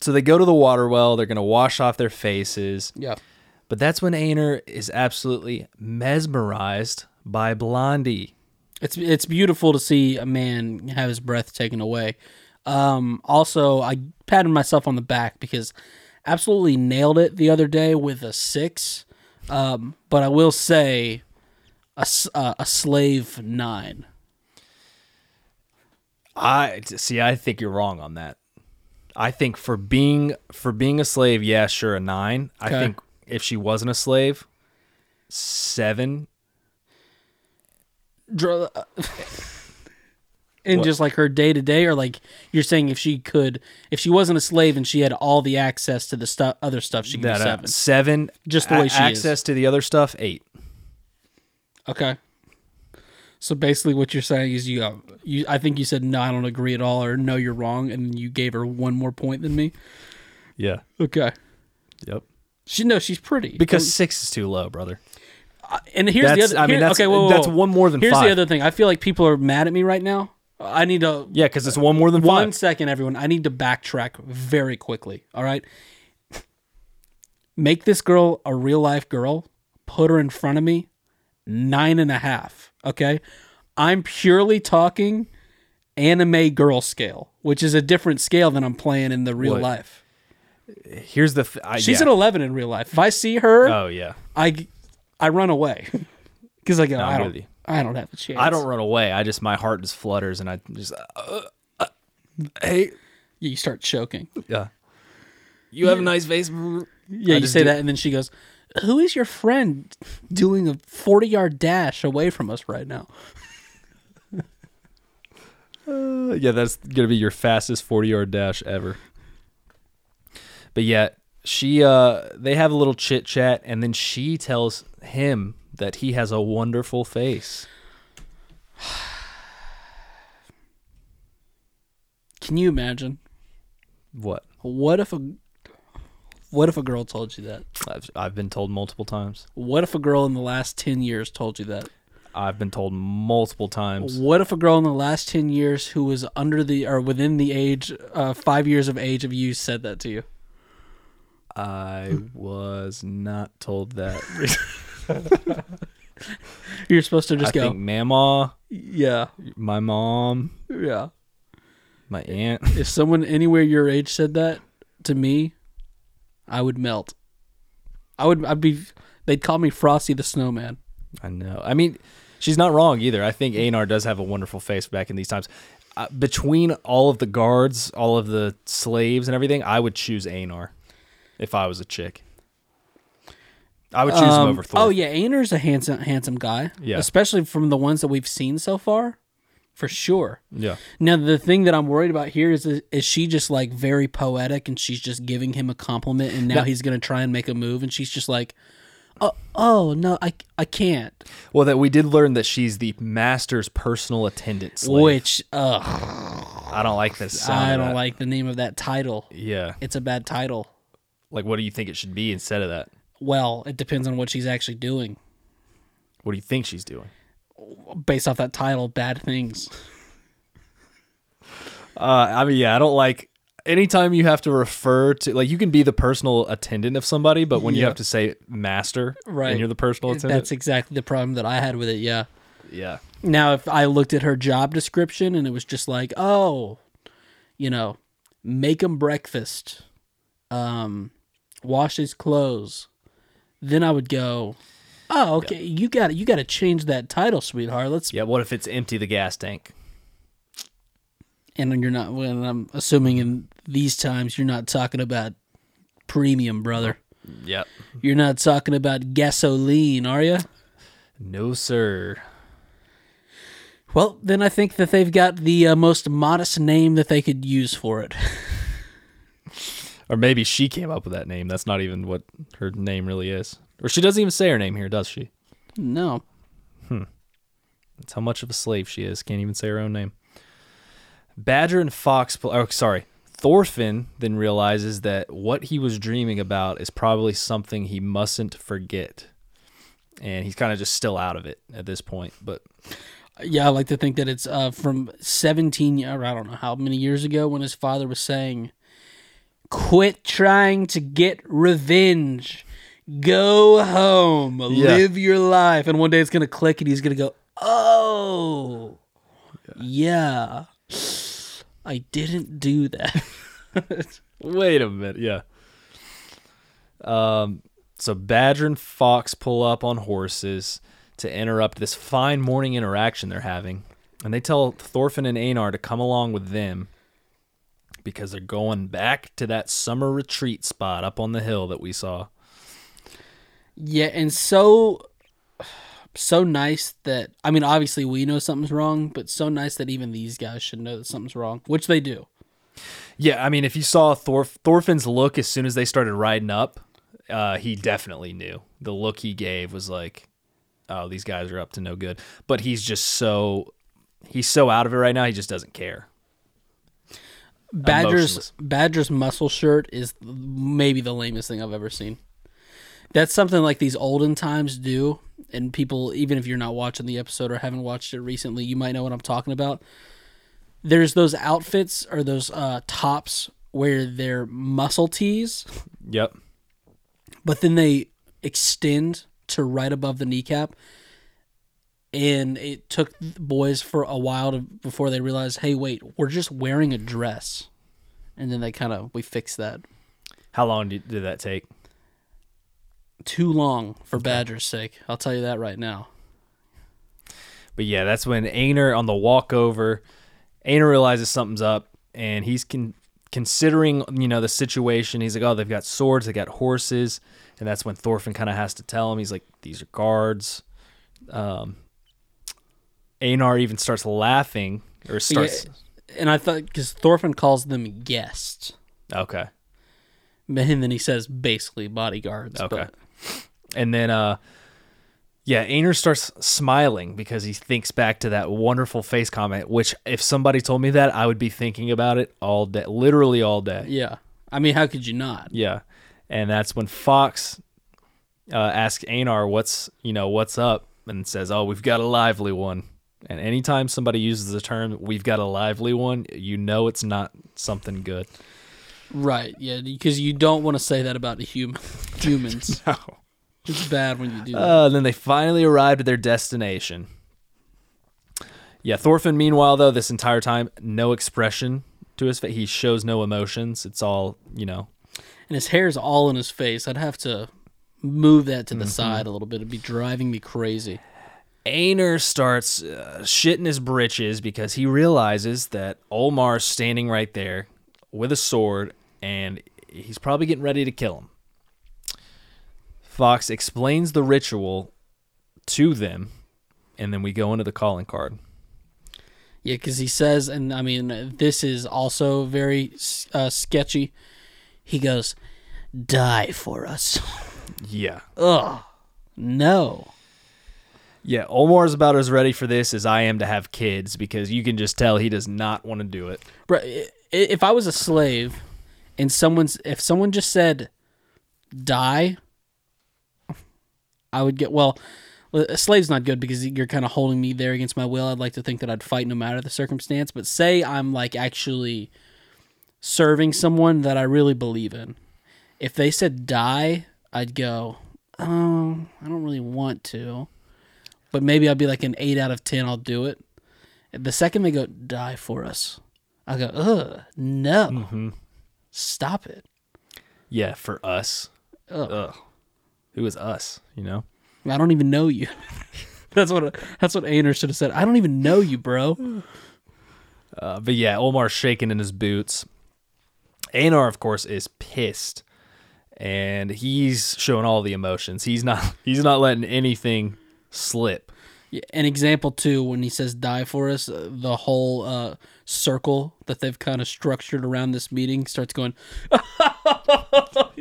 [SPEAKER 1] so they go to the water well they're gonna wash off their faces
[SPEAKER 2] Yeah,
[SPEAKER 1] but that's when Aner is absolutely mesmerized by Blondie
[SPEAKER 2] it's it's beautiful to see a man have his breath taken away. Um, also, I patted myself on the back because absolutely nailed it the other day with a six. Um, but I will say a, uh, a slave nine.
[SPEAKER 1] I see. I think you're wrong on that. I think for being for being a slave, yeah, sure, a nine. I think if she wasn't a slave, seven.
[SPEAKER 2] Dr- uh, and
[SPEAKER 1] What?
[SPEAKER 2] just like her day to day, or like you're saying, if she could, if she wasn't a slave and she had all the access to the stuff, other stuff, she could
[SPEAKER 1] That
[SPEAKER 2] be
[SPEAKER 1] uh,
[SPEAKER 2] seven.
[SPEAKER 1] seven.
[SPEAKER 2] Just the way she is.
[SPEAKER 1] access to the other stuff. Eight.
[SPEAKER 2] Okay. So basically, what you're saying is you, uh, you. I think you said no, I don't agree at all, or no, you're wrong, and you gave her one more point than me.
[SPEAKER 1] Yeah.
[SPEAKER 2] Okay.
[SPEAKER 1] Yep.
[SPEAKER 2] She no, she's pretty
[SPEAKER 1] Because six is too low, brother.
[SPEAKER 2] And here's
[SPEAKER 1] That's-
[SPEAKER 2] the other.
[SPEAKER 1] I mean, that's-
[SPEAKER 2] okay, whoa, whoa,
[SPEAKER 1] that's one more than
[SPEAKER 2] Here's
[SPEAKER 1] five.
[SPEAKER 2] the other thing. I feel like people are mad at me right now. I need to
[SPEAKER 1] Yeah, because it's one more than
[SPEAKER 2] one
[SPEAKER 1] five.
[SPEAKER 2] second, everyone. I need to backtrack very quickly. All right. Make this girl a real life girl. Put her in front of me. Nine and a half. Okay. I'm purely talking anime girl scale, which is a different scale than I'm playing in the real
[SPEAKER 1] What?
[SPEAKER 2] life.
[SPEAKER 1] Here's the. Th- I,
[SPEAKER 2] She's
[SPEAKER 1] yeah.
[SPEAKER 2] an 11 in real life. If I see her,
[SPEAKER 1] Oh yeah.
[SPEAKER 2] I I run away because I go.
[SPEAKER 1] I'm
[SPEAKER 2] I don't.
[SPEAKER 1] you.
[SPEAKER 2] I don't have a chance.
[SPEAKER 1] I don't run away. I just my heart just flutters and I just. Uh, uh, hey.
[SPEAKER 2] You start choking.
[SPEAKER 1] Yeah. You have a nice face.
[SPEAKER 2] Yeah,
[SPEAKER 1] I
[SPEAKER 2] you say
[SPEAKER 1] do-
[SPEAKER 2] that, and then she goes, "Who is your friend doing a forty-yard dash away from us right now?"
[SPEAKER 1] Uh, yeah, that's gonna be your fastest forty yard dash ever. But yeah, she uh they have a little chit chat and then she tells him that he has a wonderful face.
[SPEAKER 2] Can you imagine?
[SPEAKER 1] What?
[SPEAKER 2] What if a what if a girl told you that?
[SPEAKER 1] I've I've been told multiple times.
[SPEAKER 2] What if a girl in the last ten years told you that?
[SPEAKER 1] I've been told multiple times.
[SPEAKER 2] What if a girl in the last ten years who was under the or within the age uh, five years of age of you said that to you?
[SPEAKER 1] I was not told that.
[SPEAKER 2] You're supposed to
[SPEAKER 1] I
[SPEAKER 2] just go,
[SPEAKER 1] think Mama,
[SPEAKER 2] yeah,
[SPEAKER 1] my mom,
[SPEAKER 2] yeah.
[SPEAKER 1] my aunt.
[SPEAKER 2] If someone anywhere your age said that to me, I would melt. I would. I'd be. They'd call me Frosty the Snowman.
[SPEAKER 1] I know. I mean, she's not wrong either. I think Anar does have a wonderful face back in these times. Uh, between all of the guards, all of the slaves, and everything, I would choose Anar if I was a chick. I would choose him
[SPEAKER 2] Um,
[SPEAKER 1] over Thor.
[SPEAKER 2] Oh yeah, Ainer's a handsome, handsome guy.
[SPEAKER 1] Yeah.
[SPEAKER 2] especially from the ones that we've seen so far, for sure.
[SPEAKER 1] yeah.
[SPEAKER 2] Now the thing that I'm worried about here is is she just like very poetic and she's just giving him a compliment and now
[SPEAKER 1] Now-
[SPEAKER 2] he's gonna try and make a move and she's just like, oh, oh no, I I can't.
[SPEAKER 1] Well, that we did learn that she's the master's personal attendant slave.
[SPEAKER 2] Which uh,
[SPEAKER 1] I don't like this. Sound
[SPEAKER 2] I don't like the name of that title.
[SPEAKER 1] Yeah.
[SPEAKER 2] It's a bad title.
[SPEAKER 1] Like, what do you think it should be instead of that?
[SPEAKER 2] Well, it depends on what she's actually doing.
[SPEAKER 1] What do you think she's doing?
[SPEAKER 2] Based off that title, bad things.
[SPEAKER 1] Uh, I mean, yeah, I don't like anytime you have to refer to like you can be the personal attendant of somebody, but when you have to say master,
[SPEAKER 2] Right.
[SPEAKER 1] and you're the personal attendant,
[SPEAKER 2] That's exactly the problem that I had with it. Yeah.
[SPEAKER 1] yeah,
[SPEAKER 2] Now, if I looked at her job description and it was just like, oh, you know, make him breakfast, um, wash his clothes, then I would go, oh, okay, you got you got to change that title, sweetheart. Let's
[SPEAKER 1] yeah. What if it's empty the gas tank?
[SPEAKER 2] and then you're not. When I'm assuming in these times you're not talking about premium, brother.
[SPEAKER 1] Yep.
[SPEAKER 2] You're not talking about gasoline, are you?
[SPEAKER 1] No, sir.
[SPEAKER 2] Well, then I think that they've got the uh, most modest name that they could use for it.
[SPEAKER 1] Or maybe she came up with that name. That's not even what her name really is. Or she doesn't even say her name here, does she?
[SPEAKER 2] no. Hmm.
[SPEAKER 1] That's how much of a slave she is. Can't even say her own name. Badger and Fox. Oh, sorry. Thorfinn then realizes that what he was dreaming about is probably something he mustn't forget. And he's kind of just still out of it at this point. But
[SPEAKER 2] Yeah, I like to think that it's uh, from 17, or I don't know how many years ago when his father was saying, Quit trying to get revenge. Go home. Live your life. And one day it's going to click and he's going to go, Oh, yeah. I didn't do that.
[SPEAKER 1] wait a minute. Yeah. Um, so Badger and Fox pull up on horses to interrupt this fine morning interaction they're having. And they tell Thorfinn and Einar to come along with them because they're going back to that summer retreat spot up on the hill that we saw.
[SPEAKER 2] Yeah, and so so nice that I mean obviously we know something's wrong, but so nice that even these guys should know that something's wrong, which they do.
[SPEAKER 1] Yeah, I mean, if you saw Thorf- Thorfinn's look as soon as they started riding up, uh, he definitely knew. The look he gave was like, "Oh, these guys are up to no good." But he's just so he's so out of it right now. He just doesn't care.
[SPEAKER 2] Badger's Badger's muscle shirt is maybe the lamest thing I've ever seen. That's something like these olden times do, and people, even if you're not watching the episode or haven't watched it recently, you might know what I'm talking about. There's those outfits or those uh, tops where they're muscle tees,
[SPEAKER 1] Yep.
[SPEAKER 2] but then they extend to right above the kneecap. And it took the boys for a while to, before they realized, hey, wait, we're just wearing a dress. And then they kind of we fixed that.
[SPEAKER 1] How long did, did that take?
[SPEAKER 2] Too long for Badger's sake. I'll tell you that right now.
[SPEAKER 1] But yeah, that's when Einar on the walkover, Einar realizes something's up, and he's con- considering you know the situation. He's like, oh, they've got swords, they got horses, and that's when Thorfinn kind of has to tell him. He's like, these are guards. Um, Einar even starts laughing or starts.
[SPEAKER 2] And I thought because Thorfinn calls them guests,
[SPEAKER 1] Okay.
[SPEAKER 2] and then he says basically bodyguards.
[SPEAKER 1] Okay.
[SPEAKER 2] But
[SPEAKER 1] And then, uh, yeah, Einar starts smiling because he thinks back to that wonderful face comment. Which, if somebody told me that, I would be thinking about it all day, literally all day.
[SPEAKER 2] yeah, I mean, how could you not?
[SPEAKER 1] Yeah, and that's when Fox uh, asks Einar what's you know what's up, and says, "Oh, we've got a lively one." And anytime somebody uses the term "we've got a lively one," you know it's not something good.
[SPEAKER 2] Right? Yeah, because you don't want to say that about the human humans.
[SPEAKER 1] No.
[SPEAKER 2] It's bad when you do that.
[SPEAKER 1] Uh, then they finally arrived at their destination. Yeah, Thorfinn, meanwhile, though, this entire time, no expression to his face. He shows no emotions. It's all, you know.
[SPEAKER 2] and his hair's all in his face. I'd have to move that
[SPEAKER 1] Mm-hmm.
[SPEAKER 2] to the side a little bit. It'd be driving me crazy.
[SPEAKER 1] Einar starts uh, shitting his britches because he realizes that Olmar's standing right there with a sword and he's probably getting ready to kill him. Fox explains the ritual to them, and then we go into the calling card.
[SPEAKER 2] Yeah, because he says, and I mean, this is also very uh, sketchy. He goes, "Die for us."
[SPEAKER 1] Yeah.
[SPEAKER 2] Ugh, no.
[SPEAKER 1] Yeah, Olmar's about as ready for this as I am to have kids because you can just tell he does not want to do it.
[SPEAKER 2] Bro, if I was a slave, and someone's if someone just said, "Die," I would get well. A slave's not good because you're kind of holding me there against my will. I'd like to think that I'd fight no matter the circumstance. But say I'm like actually serving someone that I really believe in. If they said die, I'd go, oh, I don't really want to. But maybe I'll be like an 8 out of 10, I'll do it. The second they go, die for us, I go, ugh, no. Stop it.
[SPEAKER 1] Yeah, for us.
[SPEAKER 2] Ugh.
[SPEAKER 1] Ugh. Who is us, you know?
[SPEAKER 2] I don't even know you. that's what that's what Einar should have said. I don't even know you, bro.
[SPEAKER 1] Uh, but yeah, Olmar's shaking in his boots. Einar, of course, is pissed, and he's showing all the emotions. He's not. He's not letting anything slip.
[SPEAKER 2] Yeah, An example too, when he says "die for us," uh, the whole uh, circle that they've kind of structured around this meeting starts going.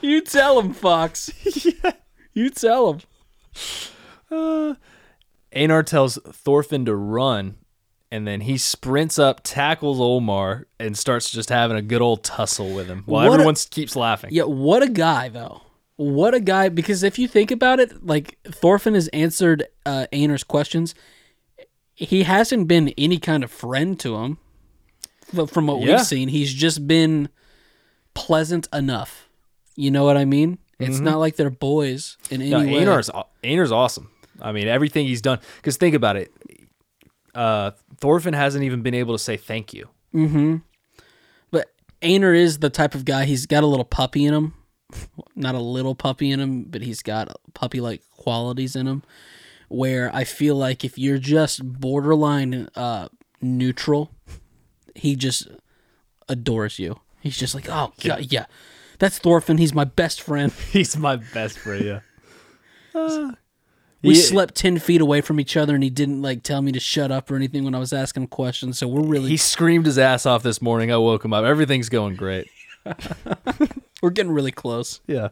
[SPEAKER 2] you tell him, Fox. You tell him.
[SPEAKER 1] Einar tells Thorfinn to run, and then he sprints up, tackles Olmar, and starts just having a good old tussle with him while
[SPEAKER 2] What a-
[SPEAKER 1] everyone keeps laughing.
[SPEAKER 2] Yeah, what a guy though. What a guy! Because if you think about it, like Thorfinn has answered uh, Einar's questions, he hasn't been any kind of friend to him. But from what
[SPEAKER 1] Yeah.
[SPEAKER 2] we've seen, he's just been pleasant enough. You know what I mean? It's not like they're boys in any
[SPEAKER 1] No,
[SPEAKER 2] way.
[SPEAKER 1] Einar's Einar's awesome. I mean, everything he's done. Because think about it, uh, Thorfinn hasn't even been able to say thank you.
[SPEAKER 2] Mm-hmm but Einar is the type of guy. He's got a little puppy in him, not a little puppy in him, but he's got puppy like qualities in him. Where I feel like if you're just borderline uh, neutral, he just adores you. He's just like, oh yeah, yeah, that's Thorfinn. He's my best friend.
[SPEAKER 1] He's my best friend. Yeah.
[SPEAKER 2] We
[SPEAKER 1] He-
[SPEAKER 2] slept ten feet away from each other, and he didn't like tell me to shut up or anything when I was asking him questions. So we're really
[SPEAKER 1] He screamed his ass off this morning. I woke him up. Everything's going great.
[SPEAKER 2] we're getting really close.
[SPEAKER 1] Yeah.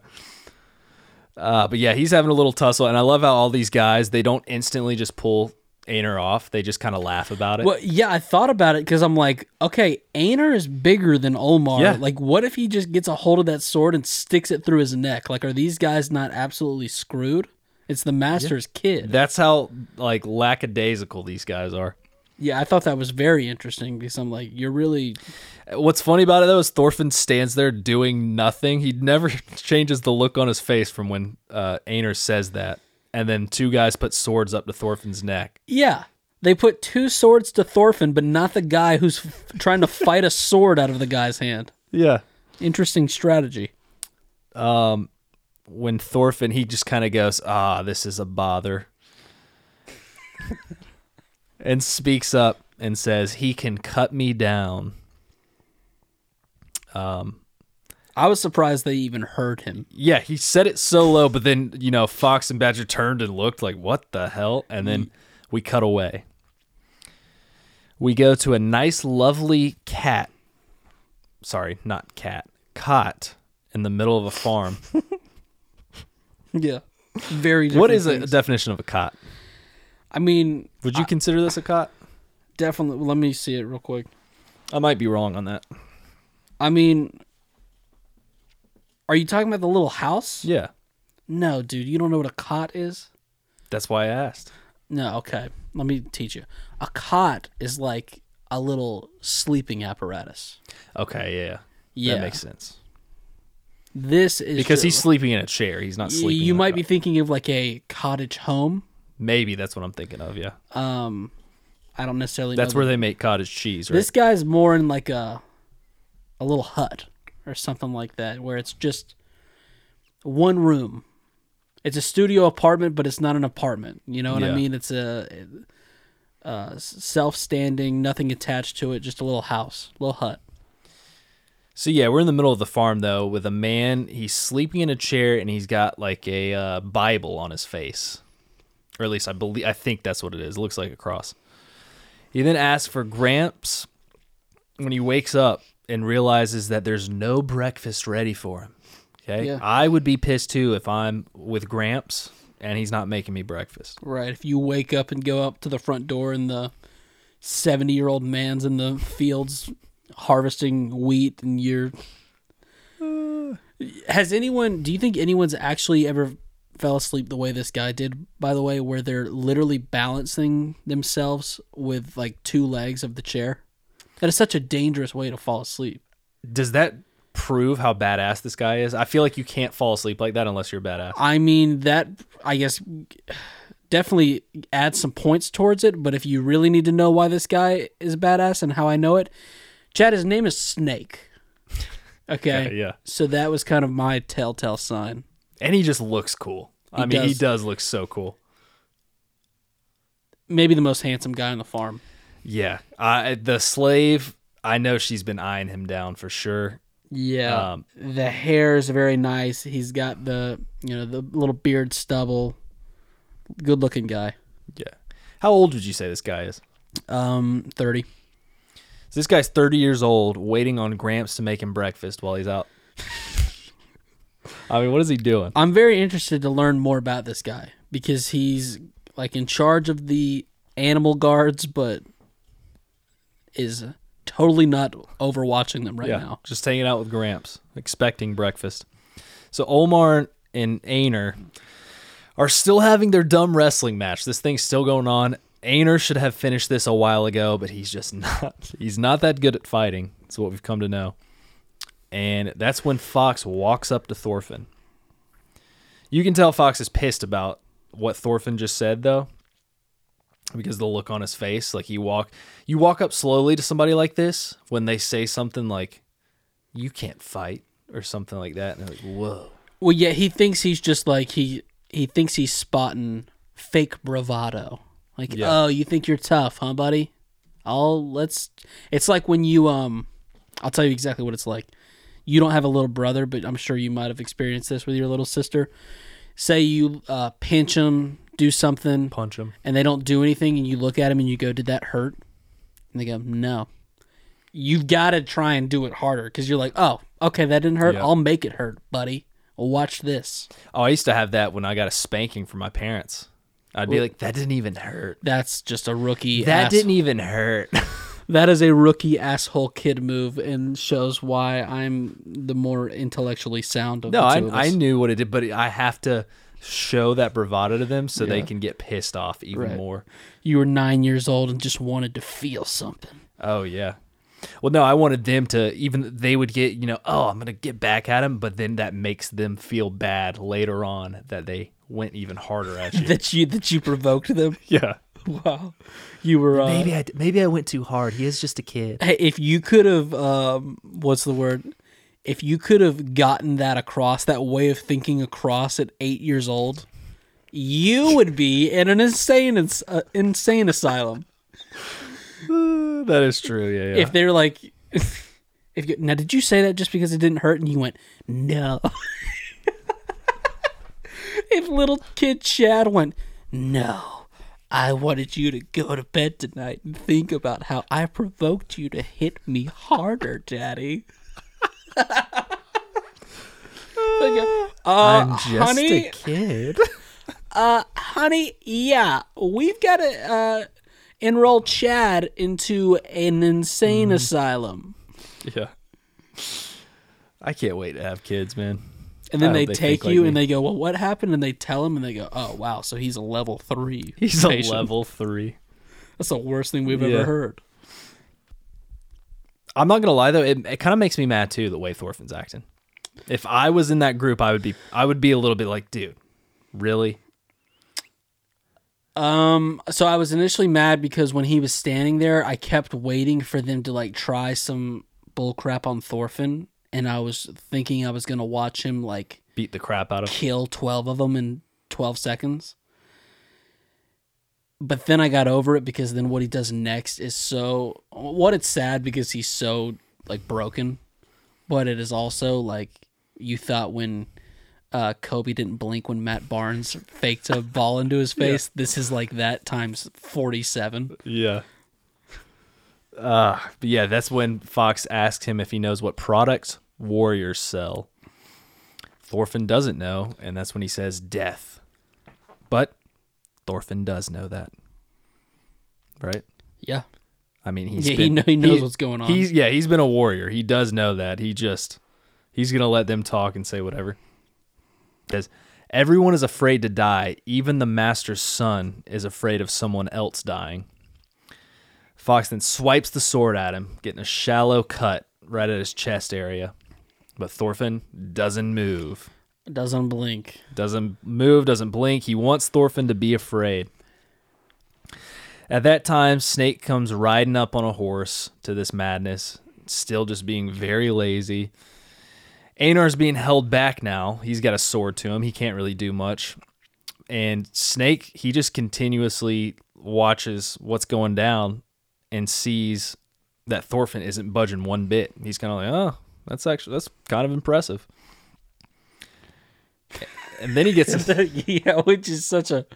[SPEAKER 1] Uh, but yeah, he's having a little tussle, and I love how all these guys they don't instantly just pull Einar off. They just kind of laugh about it.
[SPEAKER 2] Well, yeah, I thought about it because I'm like, okay, Einar is bigger than Olmar.
[SPEAKER 1] Yeah.
[SPEAKER 2] Like, what if he just gets a hold of that sword and sticks it through his neck? Like, are these guys not absolutely screwed? It's the master's kid.
[SPEAKER 1] That's how like lackadaisical these guys are.
[SPEAKER 2] Yeah, I thought that was very interesting because I'm like, you're really
[SPEAKER 1] What's funny about it though is Thorfinn stands there doing nothing. He never changes the look on his face from when uh, Einar says that, and then two guys put swords up to Thorfinn's neck.
[SPEAKER 2] yeah. They put two swords to Thorfinn, but not the guy who's f- trying to fight a sword out of the guy's hand.
[SPEAKER 1] Yeah.
[SPEAKER 2] Interesting strategy.
[SPEAKER 1] Um, When Thorfinn, he just kind of goes, "Ah, this is a bother," and speaks up and says, "He can cut me down."
[SPEAKER 2] Um, I was surprised they even heard him.
[SPEAKER 1] Yeah, he said it so low, but then you know Fox and Badger turned and looked like, "What the hell?" And then we cut away. We go to a nice, lovely cat. Sorry, not cat. Cot in the middle of a farm.
[SPEAKER 2] Yeah. Very different
[SPEAKER 1] what is a definition of a cot?
[SPEAKER 2] I mean,
[SPEAKER 1] Would you consider this a cot?
[SPEAKER 2] definitely. Let me see it real quick.
[SPEAKER 1] I might be wrong on that.
[SPEAKER 2] I mean, are you talking about the little house?
[SPEAKER 1] Yeah,
[SPEAKER 2] No, dude, you don't know what a cot is?
[SPEAKER 1] that's why I asked.
[SPEAKER 2] No, okay. Let me teach you. A cot is like a little sleeping apparatus.
[SPEAKER 1] Okay, yeah,
[SPEAKER 2] Yeah.
[SPEAKER 1] that makes sense.
[SPEAKER 2] This is
[SPEAKER 1] Because he's sleeping in a chair. He's not sleeping.
[SPEAKER 2] You might be thinking of like a cottage home.
[SPEAKER 1] Maybe that's what I'm thinking of. Yeah,
[SPEAKER 2] Um, I don't necessarily.
[SPEAKER 1] that's
[SPEAKER 2] know
[SPEAKER 1] where
[SPEAKER 2] the-
[SPEAKER 1] they make cottage cheese, right?
[SPEAKER 2] This guy's more in like a a little hut or something like that, where it's just one room. It's a studio apartment, but it's not an apartment. You know what I
[SPEAKER 1] Yeah.
[SPEAKER 2] mean? It's a, uh self-standing, nothing attached to it, just a little house, little hut.
[SPEAKER 1] So yeah, we're in the middle of the farm though with a man. He's sleeping in a chair and he's got like a uh, Bible on his face, or at least I believe I think that's what it is. It looks like a cross. He then asks for Gramps when he wakes up and realizes that there's no breakfast ready for him. Okay,
[SPEAKER 2] Yeah.
[SPEAKER 1] I would be pissed too if I'm with Gramps and he's not making me breakfast.
[SPEAKER 2] Right. If you wake up and go up to the front door and the seventy-year-old man's in the fields harvesting wheat, and you're has anyone? Do you think anyone's actually ever fell asleep the way this guy did? By the way, where they're literally balancing themselves with like two legs of the chair. That is such a dangerous way to fall asleep.
[SPEAKER 1] Does that prove how badass this guy is? I feel like you can't fall asleep like that unless you're badass.
[SPEAKER 2] I mean, that I guess definitely adds some points towards it. But if you really need to know why this guy is badass and how I know it, Chad, his name is Snake. Okay.
[SPEAKER 1] Okay, yeah.
[SPEAKER 2] So that was kind of my telltale sign.
[SPEAKER 1] And he just looks cool. I mean, he
[SPEAKER 2] does.
[SPEAKER 1] does look so cool.
[SPEAKER 2] Maybe the most handsome guy on the farm.
[SPEAKER 1] Yeah. I the slave, I know she's been eyeing him down for sure.
[SPEAKER 2] Yeah.
[SPEAKER 1] Um,
[SPEAKER 2] the hair is very nice. He's got the you know the little beard stubble. Good looking guy.
[SPEAKER 1] Yeah. How old would you say this guy is?
[SPEAKER 2] Um, thirty.
[SPEAKER 1] So this guy's 30 years old, waiting on Gramps to make him breakfast while he's out. I mean, what is he doing?
[SPEAKER 2] I'm very interested to learn more about this guy because he's like in charge of the animal guards, but is totally not overwatching them right
[SPEAKER 1] yeah,
[SPEAKER 2] now.
[SPEAKER 1] just hanging out with Gramps, expecting breakfast. So Olmar and Einar are still having their dumb wrestling match. This thing's still going on. Einar should have finished this a while ago, but he's just not. He's not that good at fighting. That's what we've come to know. And that's when Fox walks up to Thorfinn. You can tell Fox is pissed about what Thorfinn just said, though, because the look on his face. Like he walk, you walk up slowly to somebody like this when they say something like, "You can't fight" or something like that, and they're like, "Whoa."
[SPEAKER 2] Well, yeah, he thinks he's just like he he thinks he's spotting fake bravado. Like,
[SPEAKER 1] Yeah.
[SPEAKER 2] oh, you think you're tough, huh, buddy? I'll let's. It's like when you um, I'll tell you exactly what it's like. You don't have a little brother, but I'm sure you might have experienced this with your little sister. Say you uh, pinch them, do something,
[SPEAKER 1] Punch him.
[SPEAKER 2] and they don't do anything, and you look at them and you go, "Did that hurt?" And they go, "No." You've got to try and do it harder because you're like, "Oh, okay, that didn't hurt.
[SPEAKER 1] Yeah.
[SPEAKER 2] I'll make it hurt, buddy. Well, watch this."
[SPEAKER 1] Oh, I used to have that when I got a spanking from my parents. I'd be like, that didn't even hurt.
[SPEAKER 2] That's just a rookie.
[SPEAKER 1] That didn't even hurt.
[SPEAKER 2] That is a rookie asshole kid move, and shows why I'm the more intellectually sound of
[SPEAKER 1] no,
[SPEAKER 2] the
[SPEAKER 1] I
[SPEAKER 2] two of
[SPEAKER 1] I knew what it did, but I have to show that bravado to them so they can get pissed off even
[SPEAKER 2] Right.
[SPEAKER 1] more.
[SPEAKER 2] You were nine years old and just wanted to feel something.
[SPEAKER 1] Oh yeah. Well, no, I wanted them to even they would get you know oh I'm gonna get back at him, but then that makes them feel bad later on that they went even harder at you.
[SPEAKER 2] That you that you provoked them.
[SPEAKER 1] yeah.
[SPEAKER 2] Wow, you were uh,
[SPEAKER 1] Maybe I maybe I went too hard. He is just a kid.
[SPEAKER 2] Hey, if you could have, um, what's the word? If you could have gotten that across, that way of thinking across at eight years old, you would be in an insane, ins- uh, insane asylum.
[SPEAKER 1] that is true. Yeah, yeah.
[SPEAKER 2] If they're like, if you, now, did you say that just because it didn't hurt, and you went no? if little kid Chad went no. I wanted you to go to bed tonight and think about how I provoked you to hit me harder, Daddy. uh,
[SPEAKER 1] I'm just
[SPEAKER 2] honey,
[SPEAKER 1] a kid.
[SPEAKER 2] uh, honey, yeah, we've got to uh, enroll Chad into an insane
[SPEAKER 1] Mm-hmm.
[SPEAKER 2] asylum.
[SPEAKER 1] yeah. I can't wait to have kids, man.
[SPEAKER 2] And then
[SPEAKER 1] I
[SPEAKER 2] they
[SPEAKER 1] they
[SPEAKER 2] take
[SPEAKER 1] think like
[SPEAKER 2] you and they go, "Well, what happened?" And they tell him, and they go, "Oh, wow, so he's a level three.
[SPEAKER 1] He's
[SPEAKER 2] patient.
[SPEAKER 1] a level three.
[SPEAKER 2] That's the worst thing we've
[SPEAKER 1] Yeah.
[SPEAKER 2] ever heard."
[SPEAKER 1] I'm not gonna lie though, it, it kind of makes me mad too the way Thorfinn's acting. If I was in that group, I would be I would be a little bit like, dude, really?
[SPEAKER 2] Um, so I was initially mad because when he was standing there, I kept waiting for them to like try some bullcrap on Thorfinn, and I was thinking I was gonna watch him like
[SPEAKER 1] Beat the crap out of.
[SPEAKER 2] kill 12 of them in 12 seconds. But then I got over it because then what he does next is so what it's sad because he's so like broken, but it is also like you thought when uh, Kobe didn't blink when Matt Barnes faked a ball into his face. This is like that times 47.
[SPEAKER 1] Yeah. Uh, but yeah, that's when Fox asks him if he knows what products warriors sell. Thorfinn doesn't know, and that's when he says death. But Thorfinn does know that. Right?
[SPEAKER 2] Yeah.
[SPEAKER 1] I mean, he's
[SPEAKER 2] Yeah, he know- he knows what's going on.
[SPEAKER 1] He's yeah, he's been a warrior. He does know that. He just he's gonna let them talk and say whatever. Because everyone is afraid to die. Even the master's son is afraid of someone else dying. Fox then swipes the sword at him, getting a shallow cut right at his chest area. But Thorfinn doesn't move.
[SPEAKER 2] Doesn't blink.
[SPEAKER 1] Doesn't move, doesn't blink. He wants Thorfinn to be afraid. At that time, Snake comes riding up on a horse to this madness, still just being very lazy. Einar's being held back now. He's got a sword to him. He can't really do much. And Snake, he just continuously watches what's going down and sees that Thorfinn isn't budging one bit. He's kind of like, oh, that's actually that's kind of impressive. And then he gets
[SPEAKER 2] yeah, which is such a.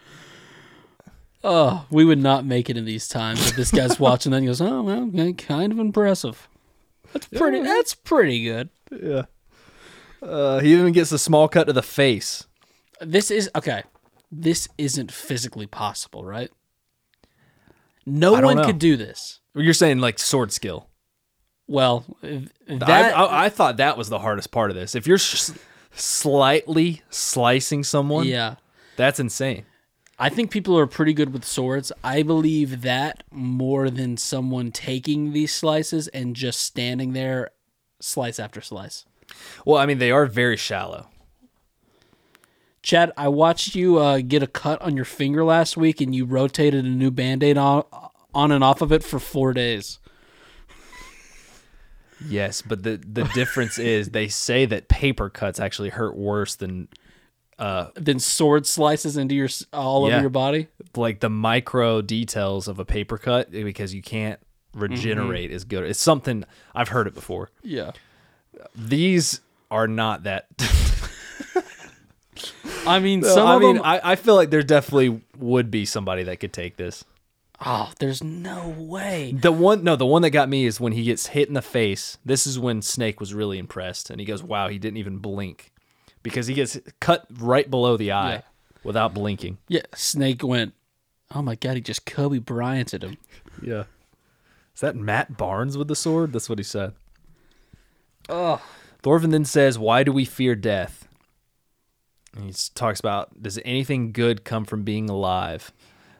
[SPEAKER 2] Oh, we would not make it in these times if this guy's watching that and he goes, "Oh well, kind of impressive." That's pretty. That's pretty good.
[SPEAKER 1] Yeah. Uh, he even gets a small cut to the face.
[SPEAKER 2] This is okay. This isn't physically possible, right? No one
[SPEAKER 1] know.
[SPEAKER 2] could do this.
[SPEAKER 1] You're saying like sword skill.
[SPEAKER 2] Well, that
[SPEAKER 1] I, I, I thought that was the hardest part of this. If you're s slightly slicing someone,
[SPEAKER 2] yeah.
[SPEAKER 1] that's insane.
[SPEAKER 2] I think people are pretty good with swords. I believe that more than someone taking these slices and just standing there, slice after slice.
[SPEAKER 1] Well, I mean, they are very shallow.
[SPEAKER 2] Chad, I watched you uh, get a cut on your finger last week, and you rotated a new band-aid on, on and off of it for four days.
[SPEAKER 1] Yes, but the the difference is they say that paper cuts actually hurt worse than uh,
[SPEAKER 2] Then sword slices into your all
[SPEAKER 1] Yeah.
[SPEAKER 2] over your body.
[SPEAKER 1] like the micro details of a paper cut because you can't regenerate as good. It's something I've heard it before.
[SPEAKER 2] Yeah.
[SPEAKER 1] These are not that.
[SPEAKER 2] I mean,
[SPEAKER 1] So,
[SPEAKER 2] some
[SPEAKER 1] I
[SPEAKER 2] of
[SPEAKER 1] mean,
[SPEAKER 2] them.
[SPEAKER 1] I, I feel like there definitely would be somebody that could take this.
[SPEAKER 2] oh, there's no way.
[SPEAKER 1] The one, no, the one that got me is when he gets hit in the face. This is when Snake was really impressed, and he goes, "Wow, he didn't even blink," because he gets cut right below the eye,
[SPEAKER 2] Yeah.
[SPEAKER 1] without blinking.
[SPEAKER 2] Yeah, Snake went. Oh my god, he just Kobe Bryanted him.
[SPEAKER 1] Yeah. Is that Matt Barnes with the sword? That's what he said.
[SPEAKER 2] Oh,
[SPEAKER 1] Thorfinn then says, Why do we fear death? And he talks about, Does anything good come from being alive?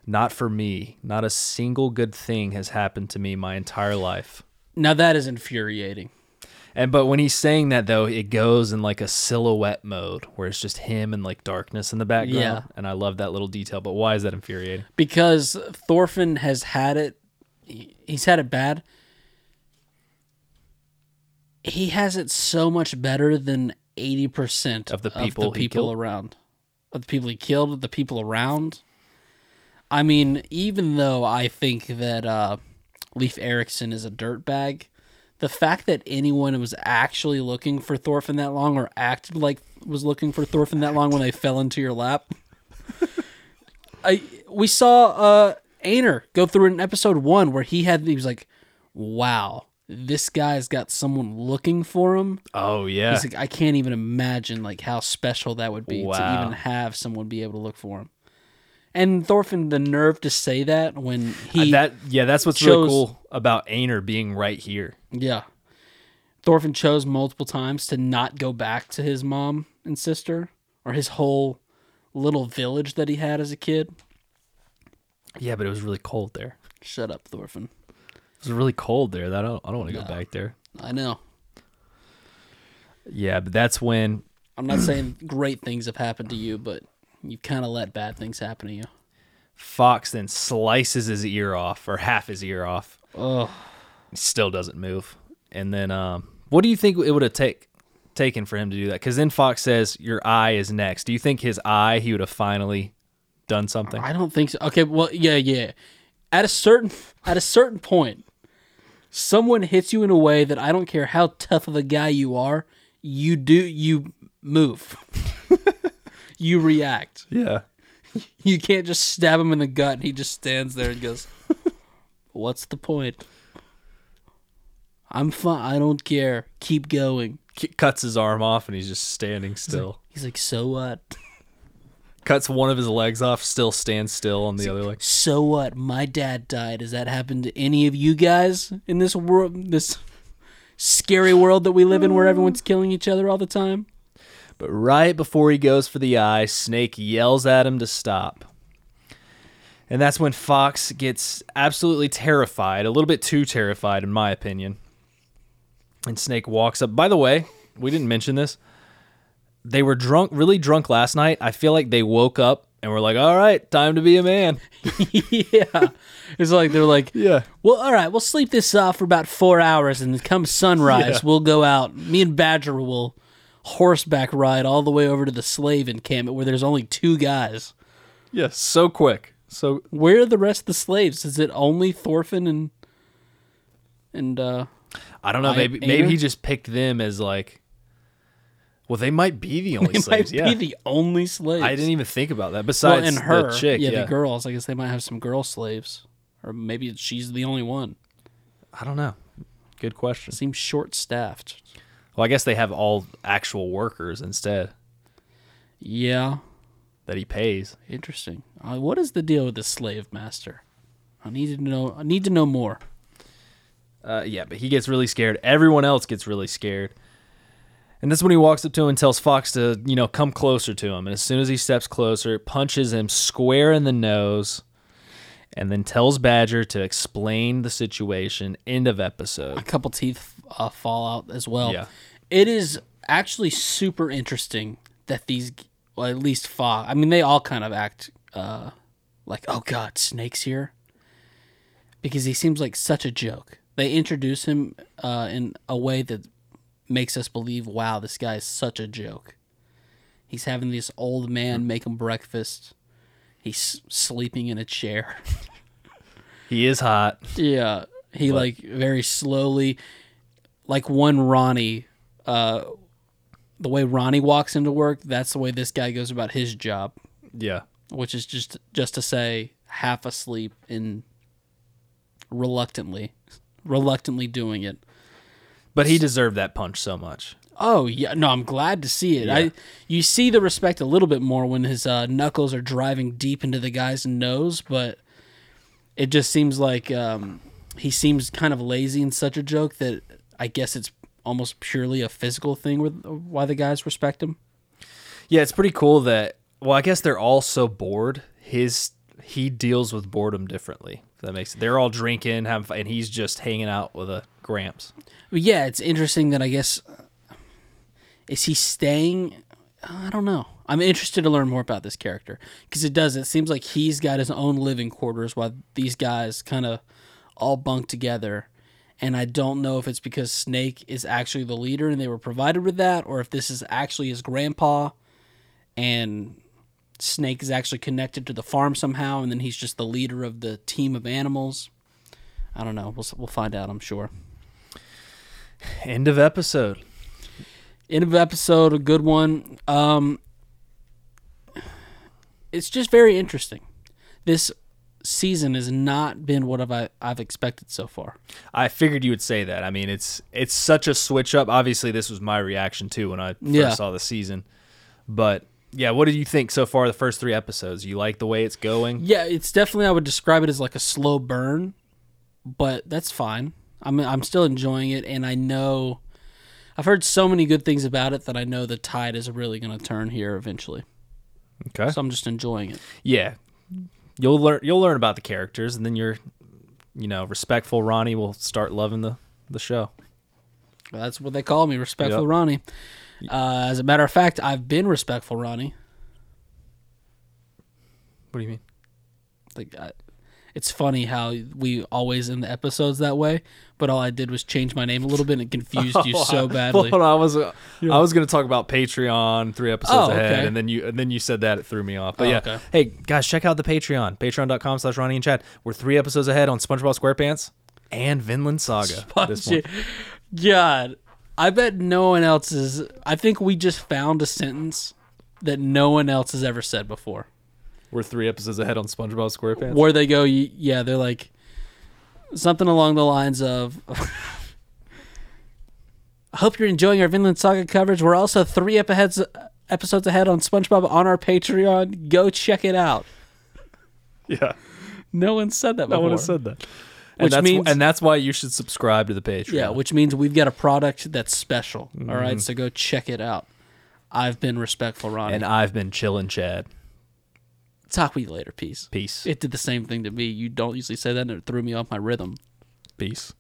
[SPEAKER 1] Not for me. Not a single good thing has happened to me my entire life.
[SPEAKER 2] now that is infuriating.
[SPEAKER 1] And but when he's saying that though, it goes in like a silhouette mode where it's just him and like darkness in the background.
[SPEAKER 2] Yeah.
[SPEAKER 1] And I love that little detail. But why is that infuriating?
[SPEAKER 2] because Thorfinn has had it. He's had it bad. He has it so much better than eighty percent
[SPEAKER 1] Of the people he
[SPEAKER 2] people
[SPEAKER 1] killed?
[SPEAKER 2] around, of the people he killed, the people around. I mean, even though I think that uh, Leif Erikson is a dirtbag, the fact that anyone was actually looking for Thorfinn that long or acted like was looking for Thorfinn that long when they fell into your lap. I we saw uh Einar go through in episode one where he had he was like, Wow, this guy's got someone looking for him.
[SPEAKER 1] Oh yeah.
[SPEAKER 2] He's like, I can't even imagine like how special that would be to even have someone be able to look for him. And Thorfinn the nerve to say that when he uh,
[SPEAKER 1] that yeah, that's what's really cool about Einar being right here.
[SPEAKER 2] Yeah. Thorfinn chose multiple times to not go back to his mom and sister or his whole little village that he had as a kid.
[SPEAKER 1] Yeah, but it was really cold there.
[SPEAKER 2] Shut up, Thorfinn.
[SPEAKER 1] It was really cold there. That I don't, I don't want to go back there.
[SPEAKER 2] I know.
[SPEAKER 1] Yeah, but that's when
[SPEAKER 2] I'm not saying great things have happened to you, but you kind of let bad things happen to you.
[SPEAKER 1] Fox then slices his ear off or half his ear off.
[SPEAKER 2] Oh,
[SPEAKER 1] He still doesn't move. And then, um, what do you think it would have take taken for him to do that? Because then Fox says your eye is next. Do you think his eye he would have finally done something?
[SPEAKER 2] I don't think so. Okay, well, yeah, yeah. At a certain at a certain point, someone hits you in a way that I don't care how tough of a guy you are, you do you move. you react.
[SPEAKER 1] Yeah.
[SPEAKER 2] You can't just stab him in the gut and he just stands there and goes, "What's the point?" I'm fine. I don't care. Keep going.
[SPEAKER 1] Cuts his arm off and he's just standing still.
[SPEAKER 2] He's like, "So what?"
[SPEAKER 1] Cuts one of his legs off, still stands still on the other leg.
[SPEAKER 2] So what? My dad died. Has that happened to any of you guys in this world, this scary world that we live in where everyone's killing each other all the time?
[SPEAKER 1] But right before he goes for the eye, Snake yells at him to stop. And that's when Fox gets absolutely terrified, a little bit too terrified, in my opinion. And Snake walks up. By the way, we didn't mention this. They were drunk, really drunk last night. I feel like they woke up and were like, all right, time to be a man.
[SPEAKER 2] yeah. It's like they're like,
[SPEAKER 1] Yeah.
[SPEAKER 2] well, all right, we'll sleep this off for about four hours, and come sunrise,
[SPEAKER 1] Yeah.
[SPEAKER 2] we'll go out. Me and Badger will horseback ride all the way over to the slave encampment where there's only two guys.
[SPEAKER 1] Yeah, so quick. So
[SPEAKER 2] Where are the rest of the slaves? Is it only Thorfinn and and uh
[SPEAKER 1] I don't know. Maybe
[SPEAKER 2] Einar?
[SPEAKER 1] maybe he just picked them as like. Well, they might be the only
[SPEAKER 2] they
[SPEAKER 1] slaves.
[SPEAKER 2] might
[SPEAKER 1] Yeah,
[SPEAKER 2] be the only slaves.
[SPEAKER 1] I didn't even think about that.
[SPEAKER 2] well,
[SPEAKER 1] Besides
[SPEAKER 2] and her,
[SPEAKER 1] the chick,
[SPEAKER 2] yeah,
[SPEAKER 1] yeah,
[SPEAKER 2] the girls. I guess they might have some girl slaves, or maybe she's the only one.
[SPEAKER 1] I don't know. Good question.
[SPEAKER 2] Seems short staffed.
[SPEAKER 1] Well, I guess they have all actual workers instead
[SPEAKER 2] Yeah,
[SPEAKER 1] that he pays.
[SPEAKER 2] interesting. Uh, what is the deal with the slave master? I need to know. I need to know more.
[SPEAKER 1] Uh, yeah, but he gets really scared. Everyone else gets really scared. And that's when he walks up to him and tells Fox to, you know, come closer to him. And as soon as he steps closer, punches him square in the nose and then tells Badger to explain the situation. End of episode.
[SPEAKER 2] A couple teeth uh, fall out as well.
[SPEAKER 1] Yeah.
[SPEAKER 2] It is actually super interesting that these, well, at least Fox. I mean, they all kind of act uh, like, oh god, Snake's here, because he seems like such a joke. They introduce him uh, in a way that makes us believe, wow, this guy is such a joke. He's having this old man make him breakfast. He's sleeping in a chair.
[SPEAKER 1] He is hot.
[SPEAKER 2] Yeah, he like very slowly, like one Ronnie. Uh, the way Ronnie walks into work, that's the way this guy goes about his job,
[SPEAKER 1] Yeah.
[SPEAKER 2] which is just just to say half asleep and reluctantly, reluctantly doing it.
[SPEAKER 1] But he deserved that punch so much.
[SPEAKER 2] Oh yeah, no, I'm glad to see it.
[SPEAKER 1] Yeah.
[SPEAKER 2] I you see the respect a little bit more when his uh, knuckles are driving deep into the guy's nose, but it just seems like um, he seems kind of lazy in such a joke that I guess it's almost purely a physical thing with why the guys respect him.
[SPEAKER 1] Yeah, it's pretty cool that. Well, I guess they're all so bored. His he deals with boredom differently. That makes they're all drinking, having and he's just hanging out with a Gramps.
[SPEAKER 2] Yeah, it's interesting that I guess is he staying? I don't know. I'm interested to learn more about this character because it does. It seems like he's got his own living quarters while these guys kind of all bunk together. And I don't know if it's because Snake is actually the leader and they were provided with that, or if this is actually his grandpa and Snake is actually connected to the farm somehow, and then he's just the leader of the team of animals. I don't know. We'll we'll find out. I'm sure.
[SPEAKER 1] End of episode.
[SPEAKER 2] End of episode, a good one. Um, it's just very interesting. This season has not been what I've I've expected so far.
[SPEAKER 1] I figured you would say that. I mean, it's it's such a switch up. Obviously, this was my reaction too when I first
[SPEAKER 2] Yeah.
[SPEAKER 1] saw the season. But yeah, what did you think so far? The first three episodes, you like the way it's going?
[SPEAKER 2] Yeah, it's definitely I would describe it as like a slow burn, but that's fine. I'm I'm still enjoying it, and I know I've heard so many good things about it that I know the tide is really going to turn here eventually.
[SPEAKER 1] Okay.
[SPEAKER 2] So I'm just enjoying it.
[SPEAKER 1] Yeah, you'll learn you'll learn about the characters, and then you're, you know, respectful Ronnie will start loving the the show.
[SPEAKER 2] That's what they call me, respectful
[SPEAKER 1] Yep.
[SPEAKER 2] Ronnie. Uh, as a matter of fact, I've been respectful Ronnie.
[SPEAKER 1] What do you mean?
[SPEAKER 2] Like, I, it's funny how we always end the episodes that way, but all I did was change my name a little bit and it confused you so badly.
[SPEAKER 1] Well, I was uh, I was going to talk about Patreon three episodes
[SPEAKER 2] Oh,
[SPEAKER 1] ahead,
[SPEAKER 2] okay.
[SPEAKER 1] and then you and then you said that it threw me off. But
[SPEAKER 2] Oh,
[SPEAKER 1] yeah,
[SPEAKER 2] okay.
[SPEAKER 1] hey guys, check out the Patreon, patreon.com slash Ronnie and Chad. We're three episodes ahead on SpongeBob SquarePants and Vinland Saga. at this point.
[SPEAKER 2] God, I bet no one else is. I think we just found a sentence that no one else has ever said before.
[SPEAKER 1] We're three episodes ahead on SpongeBob SquarePants.
[SPEAKER 2] Where they go, yeah, they're like something along the lines of. I hope you're enjoying our Vinland Saga coverage. We're also three ep- aheads, episodes ahead on SpongeBob on our Patreon. Go check it out.
[SPEAKER 1] yeah,
[SPEAKER 2] No one said that
[SPEAKER 1] no
[SPEAKER 2] before.
[SPEAKER 1] one has said that.
[SPEAKER 2] Which
[SPEAKER 1] and that's,
[SPEAKER 2] means-
[SPEAKER 1] and that's why you should subscribe to the Patreon.
[SPEAKER 2] Yeah, which means we've got a product that's special. all
[SPEAKER 1] Mm-hmm.
[SPEAKER 2] right, so go check it out. I've been respectful, Ronnie.
[SPEAKER 1] and I've been chilling, Chad.
[SPEAKER 2] Talk with you later. Peace.
[SPEAKER 1] Peace.
[SPEAKER 2] It did the same thing to me. You don't usually say that, and it threw me off my rhythm.
[SPEAKER 1] Peace.